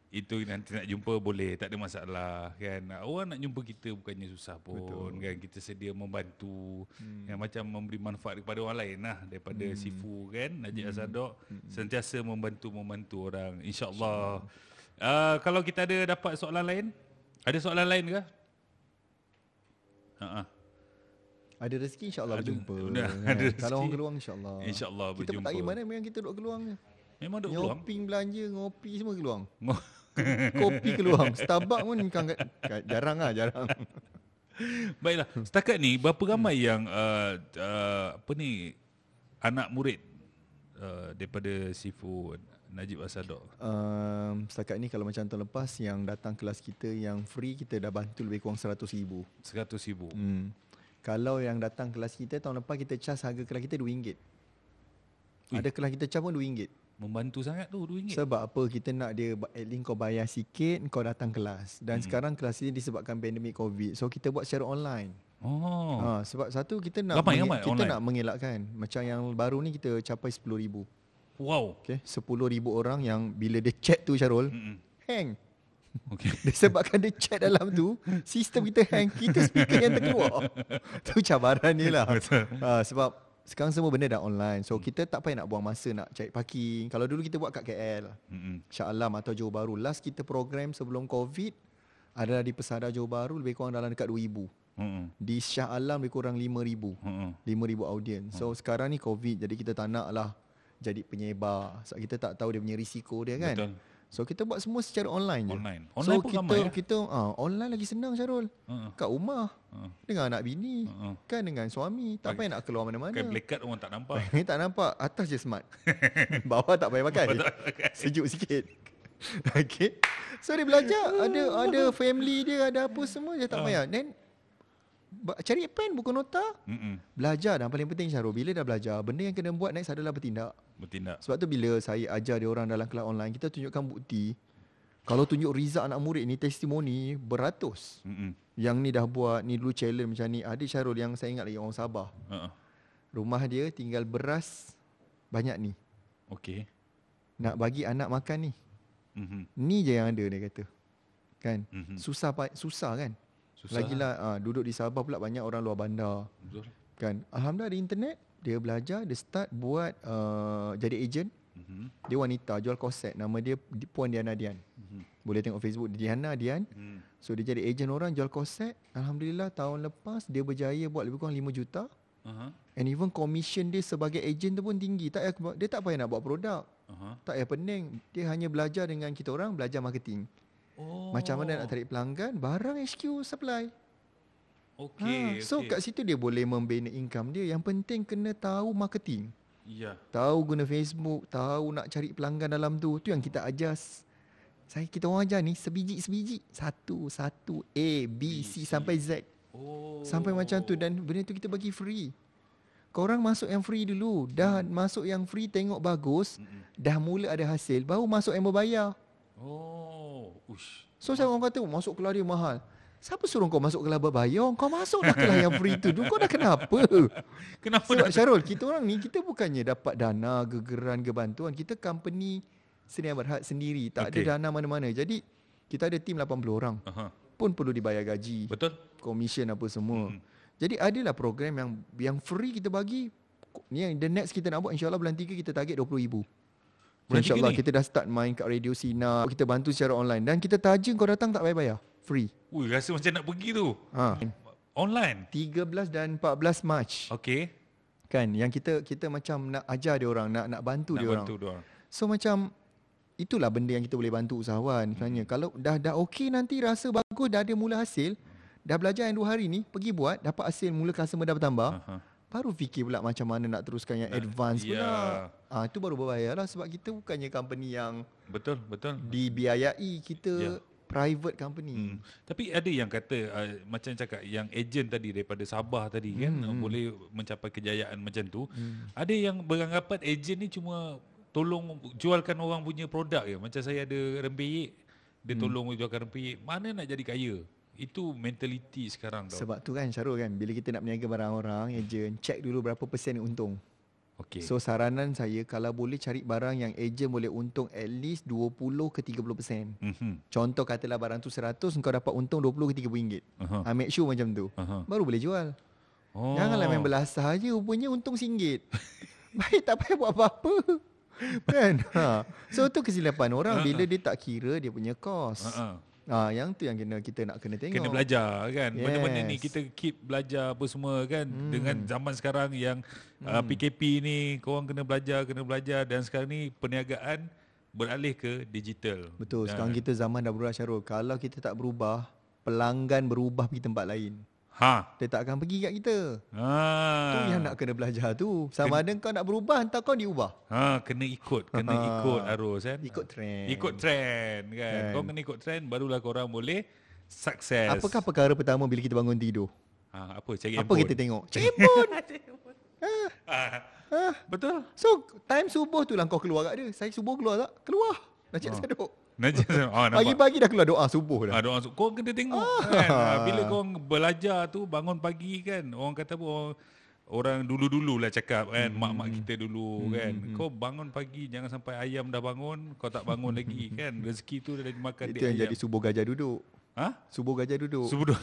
Itu nanti nak jumpa boleh tak ada masalah kan. Orang nak jumpa kita bukannya susah pun Betul. kan. Kita sedia membantu hmm. yang macam memberi manfaat kepada orang lain lah daripada hmm. Sifu kan Najib hmm. Azadok hmm. sentiasa membantu membantu orang insyaallah. Uh, kalau kita ada dapat soalan lain? Ada soalan lain ke? Ha. Ada rezeki insya-Allah berjumpa. ada- kan? ada rezeki. Kalau orang keluang insya-Allah. InsyaAllah Kita berjumpa. tak pergi mana memang kita duduk keluang je. Memang duk keluar. Nyoping belanja, ngopi semua keluang. Kopi keluang. Starbucks pun kan jarang lah, jarang. Baiklah, setakat ni berapa ramai yang uh, uh, apa ni anak murid uh, daripada Sifu Najib Asadok? Um, setakat ni kalau macam tahun lepas yang datang kelas kita yang free kita dah bantu lebih kurang 100 ribu. 100 ribu. Hmm. Kalau yang datang kelas kita tahun lepas kita charge harga kelas kita RM2. Ada kelas kita charge pun RM2. Membantu sangat tu RM2. Sebab apa kita nak dia at least kau bayar sikit kau datang kelas. Dan Hmm. sekarang kelas ini disebabkan pandemik COVID. So kita buat secara online. Oh. Ha, sebab satu kita nak Ramai, menge- ramai kita online. nak mengelakkan. Macam yang baru ni kita capai 10,000. Wow. Okay, 10,000 orang yang bila dia chat tu Syarul, Mm-mm. hang. Okey. Disebabkan dia chat dalam tu, sistem kita hang, kita speaker yang terkeluar. tu cabaran ni lah. Betul. Ha, sebab sekarang semua benda dah online. So kita tak payah nak buang masa nak cari parking. Kalau dulu kita buat kat KL, Mm-mm. Shah Alam atau Johor Bahru. Last kita program sebelum COVID adalah di Pesada Johor Bahru lebih kurang dalam dekat 2000. Mm-mm. Di Shah Alam lebih kurang 5000. Mm-mm. 5000 audiens. So sekarang ni COVID jadi kita tak nak lah jadi penyebar. Sebab kita tak tahu dia punya risiko dia kan. Betul. So kita buat semua secara online je. Online. so Online pun kita ramai, kita ah online lagi senang Syarul. Uh-uh. Kat rumah Uh-uh. dengan anak bini, Uh-uh. kan dengan suami, tak payah nak keluar mana-mana. Pakai black orang tak nampak. Ni tak nampak Atas je smart Bawah tak payah pakai Bawah tak payah pakai. Sejuk sikit Okay So dia belajar Ada ada family dia Ada apa semua Dia Ah. tak payah Then ba- Cari pen buku nota Mm-mm. Belajar dan paling penting Syarul Bila dah belajar Benda yang kena buat next adalah bertindak Bertindak. Sebab tu bila saya ajar dia orang dalam kelas online Kita tunjukkan bukti Kalau tunjuk result anak murid ni Testimoni beratus Mm-mm. Yang ni dah buat Ni dulu challenge macam ni Ada Syarul yang saya ingat lagi Orang Sabah Uh-uh. Rumah dia tinggal beras Banyak ni Okey. Nak bagi anak makan ni Mhm. Ni je yang ada dia kata kan. Mhm. Susah susah kan. Susah. Lagilah uh, duduk di Sabah pula banyak orang luar bandar Betul. kan. Alhamdulillah ada internet, dia belajar, dia start buat uh, jadi agent. Mhm. Dia wanita jual korset nama dia Di- Puan Diana Dian. Mhm. Boleh tengok Facebook Diana Dian. Hmm. So dia jadi agent orang jual korset. Alhamdulillah tahun lepas dia berjaya buat lebih kurang 5 juta. Aha. And even commission dia sebagai agent tu pun tinggi. Tak payah, dia tak payah nak buat produk. Aha. Tak payah pening. Dia hanya belajar dengan kita orang, belajar marketing. Oh. Macam mana nak tarik pelanggan, barang HQ supply. Okey. Ha, so okey. kat situ dia boleh membina income dia. Yang penting kena tahu marketing. Ya. Tahu guna Facebook, tahu nak cari pelanggan dalam tu. Tu yang kita ajar. Saya kita orang ajar ni sebiji-sebiji. Satu, satu, A, B, C sampai Z. Oh. Sampai macam tu dan benda tu kita bagi free. Korang masuk yang free dulu. Dah masuk yang free tengok bagus, Mm-mm. dah mula ada hasil, baru masuk yang berbayar. Oh. Ush. So saya orang kata masuk kelas dia mahal. Siapa suruh kau masuk kelas berbayar? Kau masuklah kelas yang free tu. Kau dah kenapa? Kenapa Sebab dah Syarul, kita orang ni kita bukannya dapat dana, gegeran, kebantuan. Kita company seni berhad sendiri. Tak Okey. ada dana mana-mana. Jadi kita ada tim 80 orang. Aha. Pun perlu dibayar gaji, Betul? commission apa semua. Mm. Jadi adalah program yang yang free kita bagi. Ni yang the next kita nak buat insyaAllah bulan 3 kita target 20,000. Bulan tiga InsyaAllah kita dah start main kat Radio Sina. Kita bantu secara online. Dan kita taja kau datang tak payah bayar. Free. Ui, rasa macam nak pergi tu. Ha. Online. 13 dan 14 Mac. Okey. Kan yang kita kita macam nak ajar dia orang, nak nak bantu Nak dia orang. bantu dia orang. So macam itulah benda yang kita boleh bantu usahawan sebenarnya. Hmm. Kalau dah dah okey nanti rasa bagus dah ada mula hasil, dah belajar yang dua hari ni, pergi buat, dapat hasil mula customer dah bertambah, Aha. Baru fikir pula macam mana nak teruskan yang advance ya. pula. Ah itu baru berbayar lah sebab kita bukannya company yang Betul, betul. dibiayai, kita Ya. private company. Hmm. Tapi ada yang kata uh, macam cakap yang ejen tadi daripada Sabah tadi kan Hmm, uh, hmm. boleh mencapai kejayaan macam tu. Hmm. Ada yang beranggapan ejen ni cuma tolong jualkan orang punya produk je. Macam saya ada rempeyek, dia Hmm. tolong jualkan rempeyek. Mana nak jadi kaya? Itu mentaliti sekarang tau. Sebab tu kan Syarul kan bila kita nak berniaga barang orang ejen check dulu berapa persen yang untung. Okey. So saranan saya kalau boleh cari barang yang ejen boleh untung at least 20 ke 30 persen. Mhm. Contoh katalah barang tu 100 kau dapat untung 20 ke 30 ringgit. Ha, make sure macam tu. Aha. Baru boleh jual. Oh. Janganlah main belasah je rupanya untung RM1. Baik tak payah buat apa-apa. kan? Ha. So tu kesilapan orang bila dia tak kira dia punya kos. Ha-ha. Ha, yang tu yang kena kita nak kena tengok. Kena belajar kan yes. Benda-benda ni kita keep belajar apa semua kan hmm. Dengan zaman sekarang yang uh, Hmm. PKP ni Korang kena belajar Kena belajar Dan sekarang ni perniagaan Beralih ke digital Betul. Dan- Sekarang kita zaman dah berubah Syarul. Kalau kita tak berubah, pelanggan berubah pergi tempat lain. Ha Dia tak akan pergi kat kita. Ha. Tu yang nak kena belajar tu. Sama ada kau nak berubah, entah kau diubah. Ha, kena ikut, kena Ha. ikut arus kan. Ikut trend. Ikut trend kan. Kan. Kau kena ikut trend barulah korang boleh sukses. Apakah perkara pertama bila kita bangun tidur? Ha, apa cari Apa handphone. kita tengok? Handphone. Ha, ha. betul. So, time subuh tu lah kau keluar kat dia. Saya subuh keluar tak? Keluar. Najib Ha. seduk. Ha, nampak. Pagi-pagi dah keluar doa subuh dah. Ha, doa masuk. Kau kena tengok Ah. kan. Ha, bila kau belajar tu bangun pagi kan. Orang kata apa orang, orang dulu-dulu lah cakap kan. Hmm. Mak-mak kita dulu kan. Kau bangun pagi jangan sampai ayam dah bangun. Kau tak bangun lagi kan. Rezeki tu dah dimakan Itu dia yang ayam. jadi subuh gajah duduk. Ha? Subuh gajah duduk. Subuh dua.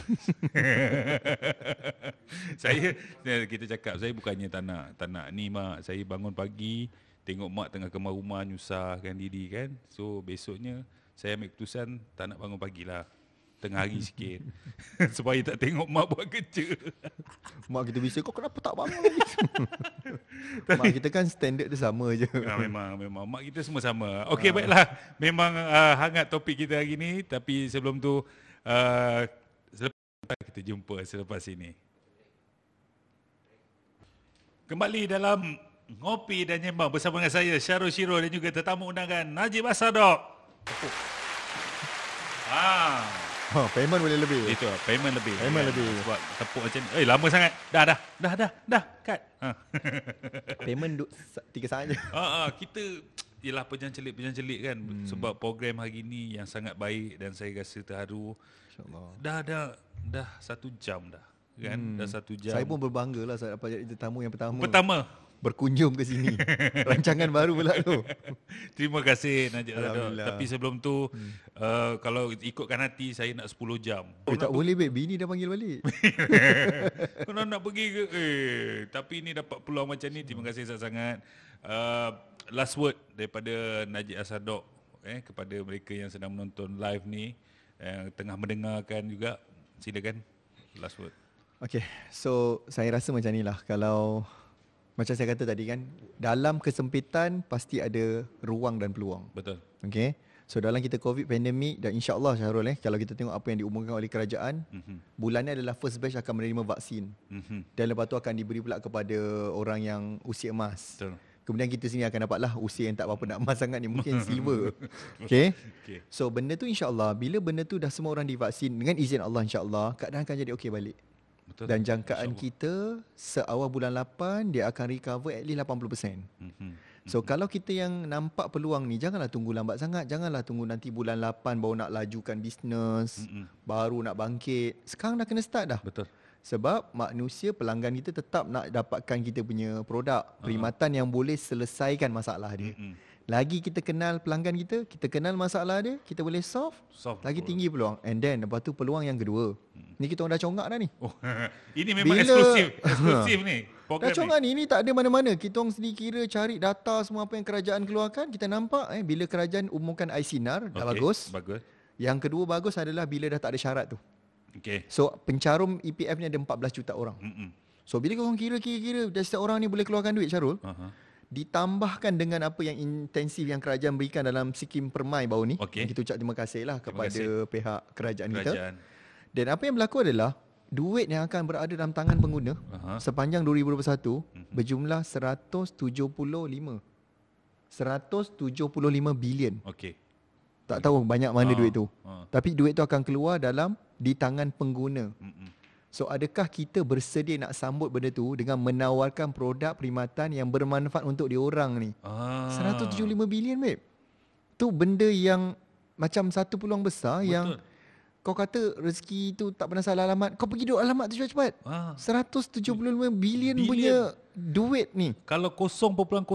saya kita cakap saya bukannya tak nak tak nak ni mak saya bangun pagi tengok mak tengah kemar rumah nyusahkan diri kan. So besoknya saya ambil keputusan tak nak bangun pagi lah. Tengah hari sikit. Supaya tak tengok mak buat kerja. Mak kita bisa kau kenapa tak bangun? Lagi? Mak kita kan standard dia sama je. ha, memang memang. Mak kita semua sama. Okey baiklah. Memang uh, hangat topik kita hari ni. Tapi sebelum tu uh, selepas kita jumpa selepas ini. Kembali dalam Ngopi dan Nyembang bersama dengan saya Syarul Shiro dan juga tetamu undangan Najib Asadok. Ah, Ha, payment boleh lebih. itu payment lebih. Payment lebih. Sebab tepuk macam ni. Eh, lama sangat. Dah, dah, dah, dah, dah, cut. Ha. Payment duk tiga saat je. ah, ah, kita ialah pejang celik-pejang celik kan hmm. sebab program hari ni yang sangat baik dan saya rasa terharu. InsyaAllah. Dah dah dah satu jam dah. Kan? Hmm. Dah satu jam. Saya pun berbangga lah saya dapat jadi tetamu yang pertama. Pertama, berkunjung ke sini. Rancangan baru pula tu. Terima kasih Najib. Alhamdulillah. Tapi sebelum tu hmm. uh, kalau ikutkan hati saya nak 10 jam. Eh, tak boleh babe, bini dah panggil balik. Kau nak pergi ke? Eh, tapi ni dapat peluang macam ni. Terima kasih sangat-sangat. Uh, last word daripada Najib Asadok eh kepada mereka yang sedang menonton live ni yang tengah mendengarkan juga. Silakan last word. Okay, so saya rasa macam ni lah. Kalau macam saya kata tadi kan, dalam kesempitan pasti ada ruang dan peluang. Betul. Okay. So dalam kita COVID pandemik dan insyaAllah Syahrul eh, kalau kita tengok apa yang diumumkan oleh kerajaan, Mhm. bulan ni adalah first batch akan menerima vaksin. Mhm. Dan lepas tu akan diberi pula kepada orang yang usia emas. Betul. Kemudian kita sini akan dapatlah usia yang tak apa-apa nak emas sangat ni mungkin silver. Okay. Okay. So benda tu insyaAllah bila benda tu dah semua orang divaksin dengan izin Allah insyaAllah keadaan akan jadi okey balik. Betul. Dan jangkaan kita seawal bulan 8 dia akan recover at least 80%. Mhm. So kalau kita yang nampak peluang ni janganlah tunggu lambat sangat, janganlah tunggu nanti bulan 8 baru nak lajukan bisnes, Mm-mm. baru nak bangkit. Sekarang dah kena start dah. Betul. Sebab manusia pelanggan kita tetap nak dapatkan kita punya produk, perkhidmatan yang boleh selesaikan masalah dia. Mm-mm. Lagi kita kenal pelanggan kita, kita kenal masalah dia, kita boleh solve, Solve lagi betul. tinggi peluang. And then lepas tu peluang yang kedua. Ni kita orang dah congak dah ni. Oh, ini memang Bila- eksklusif. Eksklusif ni. Dah congak ni. ni, ni tak ada mana-mana. Kita orang sendiri kira cari data semua apa yang kerajaan keluarkan, kita nampak eh bila kerajaan umumkan ICNAR dah bagus. Bagus. Yang kedua bagus adalah bila dah tak ada syarat tu. Okey. So pencarum EPF ni ada 14 juta orang. Mm-mm. So bila korang kira-kira dah setiap orang ni boleh keluarkan duit Syarul, Aha. Ditambahkan dengan apa yang intensif yang kerajaan berikan dalam Sikim Permai baru ni. Okey. Yang Kita ucap terima kasih lah Terima kepada pihak kerajaan, kita. Kerajaan. Dan apa yang berlaku adalah duit yang akan berada dalam tangan pengguna Aha. sepanjang 2021 Mhm. berjumlah 175 175 bilion. Okey. Tak tahu banyak mana Ah, duit tu. ah. Tapi duit tu akan keluar dalam di tangan pengguna. Mm-mm. So adakah kita bersedia nak sambut benda tu dengan menawarkan produk perkhidmatan yang bermanfaat untuk diorang ni? Ah. 175 bilion babe. Tu benda yang macam satu peluang besar Betul. yang kau kata rezeki tu tak pernah salah alamat. Kau pergi duduk alamat tu cepat-cepat. Ah. 175 bilion, Bilion. punya duit ni. Kalau 0.001%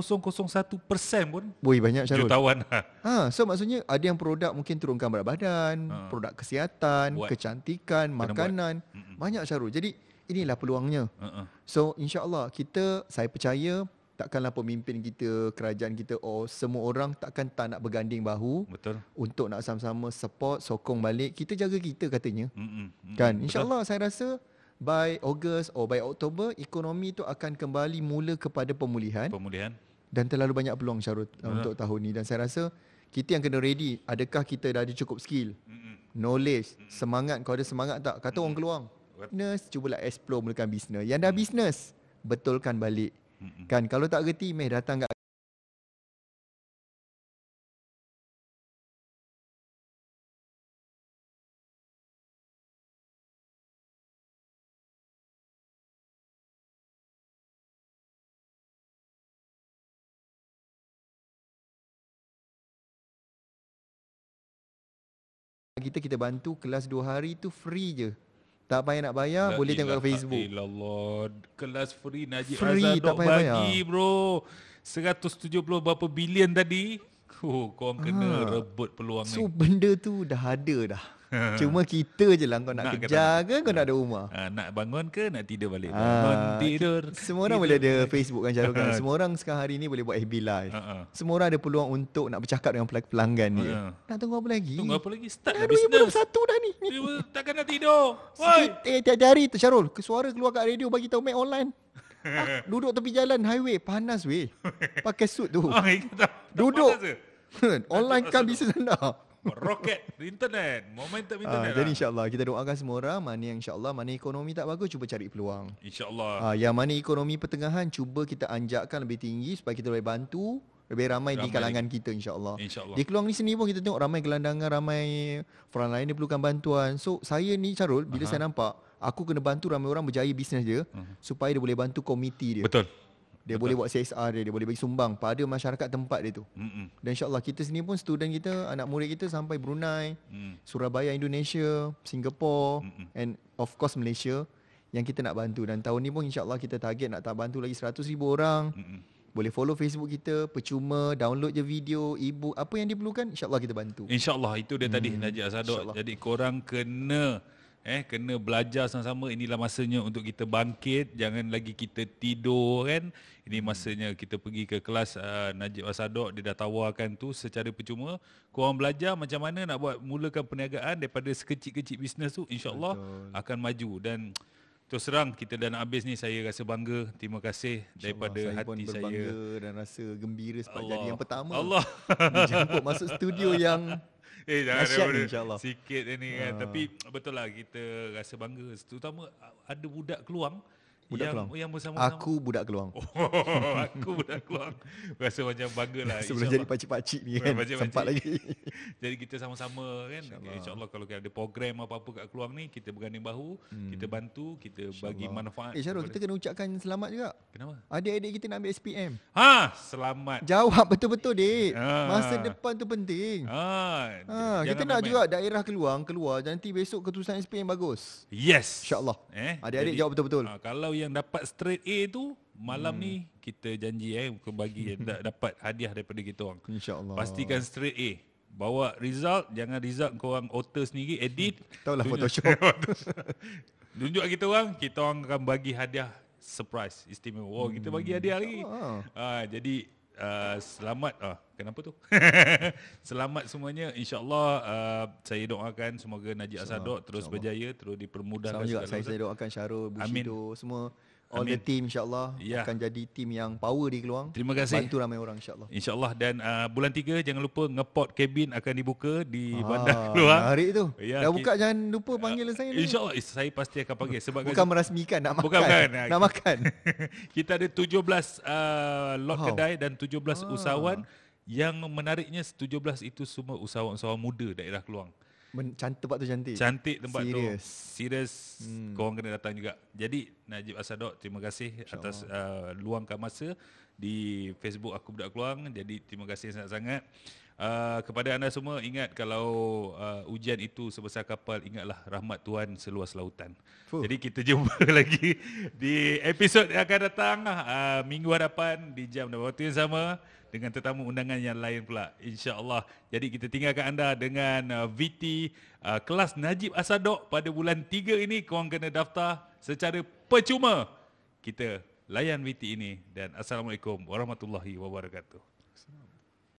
pun Boy banyak Syarul. jutawan. Ha, so maksudnya ada yang produk mungkin turunkan berat badan, Ha. produk kesihatan, Buat. kecantikan, Kena buat. makanan. Mm-mm. Banyak Syarul. Jadi inilah peluangnya. Uh-uh. So insya-Allah kita saya percaya takkanlah pemimpin kita, kerajaan kita oh semua orang takkan tak nak berganding bahu Betul. untuk nak sama-sama support, sokong balik. Kita jaga kita katanya. Mm-mm. Mm-mm. Kan? Betul. InsyaAllah saya rasa by Ogos or by Oktober ekonomi tu akan kembali mula kepada pemulihan Pemulihan. dan terlalu banyak peluang Syarul uh, untuk tahun ni dan saya rasa kita yang kena ready. Adakah kita dah ada cukup skill, Mm-mm. knowledge, semangat. Kau ada semangat tak? Kata orang keluar. Business, cubalah explore mulakan bisnes. Yang dah bisnes, betulkan balik. Mm-mm. Kan kalau tak reti meh datang kat kita kita bantu kelas 2 hari tu free je. Tak payah nak bayar, La boleh tengok kat Facebook. Illallah. Kelas free Najib Free, Azhar tak payah bagi bro. 170 berapa bilion tadi. Oh, kau orang kena Ah. rebut peluang So ni. benda tu dah ada dah. Cuma kita je lah kau nak, Nak ke kejar ke kau nak ada rumah. Ah, nak bangun ke nak tidur balik? Ah, Bangun, tidur. Semua orang boleh ada Facebook kan Syarul kan. Semua orang sekarang hari ni boleh buat FB live. Ah, ah. Semua orang ada peluang untuk nak bercakap dengan pelang- pelanggan dia. Ah. Nak tunggu apa lagi? Tunggu apa lagi? Start Dah dah bisnes. 2021 dah ni. Takkan nak tidur. Woi. Eh tiap hari tu Syarul, suara keluar kat radio bagi tahu make online. ah, duduk tepi jalan highway panas weh. Pakai suit tu. Tak Duduk. online kan bisnes anda. Roket internet, momentum Ah, internet. jadi lah. insyaAllah kita doakan semua orang mana yang insyaAllah mana ekonomi tak bagus cuba cari peluang. InsyaAllah. Ah, yang mana ekonomi pertengahan cuba kita anjakkan lebih tinggi supaya kita boleh bantu lebih ramai, di Ramai kalangan kita insyaAllah. InsyaAllah. Di Keluang ni sendiri pun kita tengok ramai gelandangan, ramai frontline dia perlukan bantuan. So saya ni Charul, bila Aha. saya nampak aku kena bantu ramai orang berjaya bisnes dia Mhm. supaya dia boleh bantu komiti dia. Betul. Dia boleh buat CSR dia, dia boleh bagi sumbang pada masyarakat tempat dia tu. Mm-mm. Dan insyaAllah kita sendiri pun student kita, anak murid kita sampai Brunei, Mm. Surabaya Indonesia, Singapore Mm-mm. and of course Malaysia yang kita nak bantu dan tahun ni pun insyaAllah kita target nak tak bantu lagi 100 ribu orang. Mm-mm. Boleh follow Facebook kita, percuma, download je video, e-book, apa yang diperlukan insyaAllah kita bantu. InsyaAllah itu dia tadi Hmm, Najib Asadok. Jadi korang kena eh kena belajar sama-sama. Inilah masanya untuk kita bangkit. Jangan lagi kita tidur kan? Ini Hmm. masanya kita pergi ke kelas uh, Najib Asadok. Dia dah tawarkan tu secara percuma. Korang belajar macam mana nak buat mulakan perniagaan daripada sekecil-kecil bisnes tu insyaallah akan maju. Dan terus terang kita dah nak habis ni saya rasa bangga. Terima kasih daripada saya hati saya. dan rasa gembira sebab jadi yang pertama. Allah. Dijemput masuk studio yang Eh jangan daripada ni, insyaAllah. Sikit ni kan Ah. Tapi betul lah kita rasa bangga Terutama ada budak keluang Budak yang, Keluang. Yang bersama-sama Aku budak keluang. Oh, aku budak keluang Rasa macam bangga lah Sebelum jadi pakcik-pakcik ni kan. Pakcik-pakcik. Sempat lagi. Jadi kita sama-sama kan InsyaAllah, InsyaAllah kalau ada program apa-apa kat keluang ni Kita berganding bahu Kita bantu Kita bagi manfaat Eh Syarul, kita kena ucapkan selamat juga. Kenapa? Adik-adik kita nak ambil SPM. Ha, selamat Jawab betul-betul, Dik. Ah. Masa depan tu penting. ha, Ha, kita nak juga daerah keluar keluar nanti besok keturusan SPM bagus. Yes InsyaAllah. Eh, Adik-adik jadi, jawab betul-betul. ah, kalau yang dapat straight A tu malam hmm. ni kita janji eh ke bagi da- dapat hadiah daripada kita orang. InsyaAllah. Pastikan straight A. Bawa result, jangan result kau orang alter sendiri, edit. Taulah tunjuk- Photoshop. Tunjuk kita orang, kita orang akan bagi hadiah surprise istimewa. Oh, kita bagi hadiah lagi. InsyaAllah. Ah, jadi uh, selamat. Ah kenapa tu? selamat semuanya. Insyaallah uh, saya doakan semoga Najib Asadok terus berjaya terus dipermudahkan Sama juga segala saya, saya doakan Syarul, Amin. Bushido, semua all Amin. the team insyaAllah Ya. akan jadi team yang power di Keluang. Terima kasih. Bantu ramai orang insyaAllah. InsyaAllah dan uh, bulan 3 jangan lupa ngepot kabin akan dibuka di Ah, bandar keluar. Menarik tu. Ya, Dah buka jangan lupa panggil saya ni. InsyaAllah eh, saya pasti akan panggil sebab Bukan merasmikan nak makan. Bukan, bukan. Nak makan. kita ada 17 uh, lot Wow. kedai dan 17 Ah. usahawan yang menariknya 17 itu semua usahawan-usahawan muda daerah Keluang. Men- Cantik tempat tu cantik. Cantik tempat Serius. tu. Serius. Hmm. Korang kena datang juga. Jadi Najib Asadok terima kasih atas uh, luangkan masa di Facebook Aku Budak Keluang. Jadi terima kasih sangat-sangat. Uh, kepada anda semua ingat kalau uh, ujian itu sebesar kapal ingatlah rahmat Tuhan seluas lautan. Fuh. Jadi kita jumpa lagi di episod yang akan datang uh, minggu hadapan di jam dan waktu yang sama dengan tetamu undangan yang lain pula insya-Allah. Jadi kita tinggalkan anda dengan uh, VT uh, kelas Najib Asadok pada bulan 3 ini korang kena daftar secara percuma. Kita layan VT ini dan assalamualaikum warahmatullahi wabarakatuh.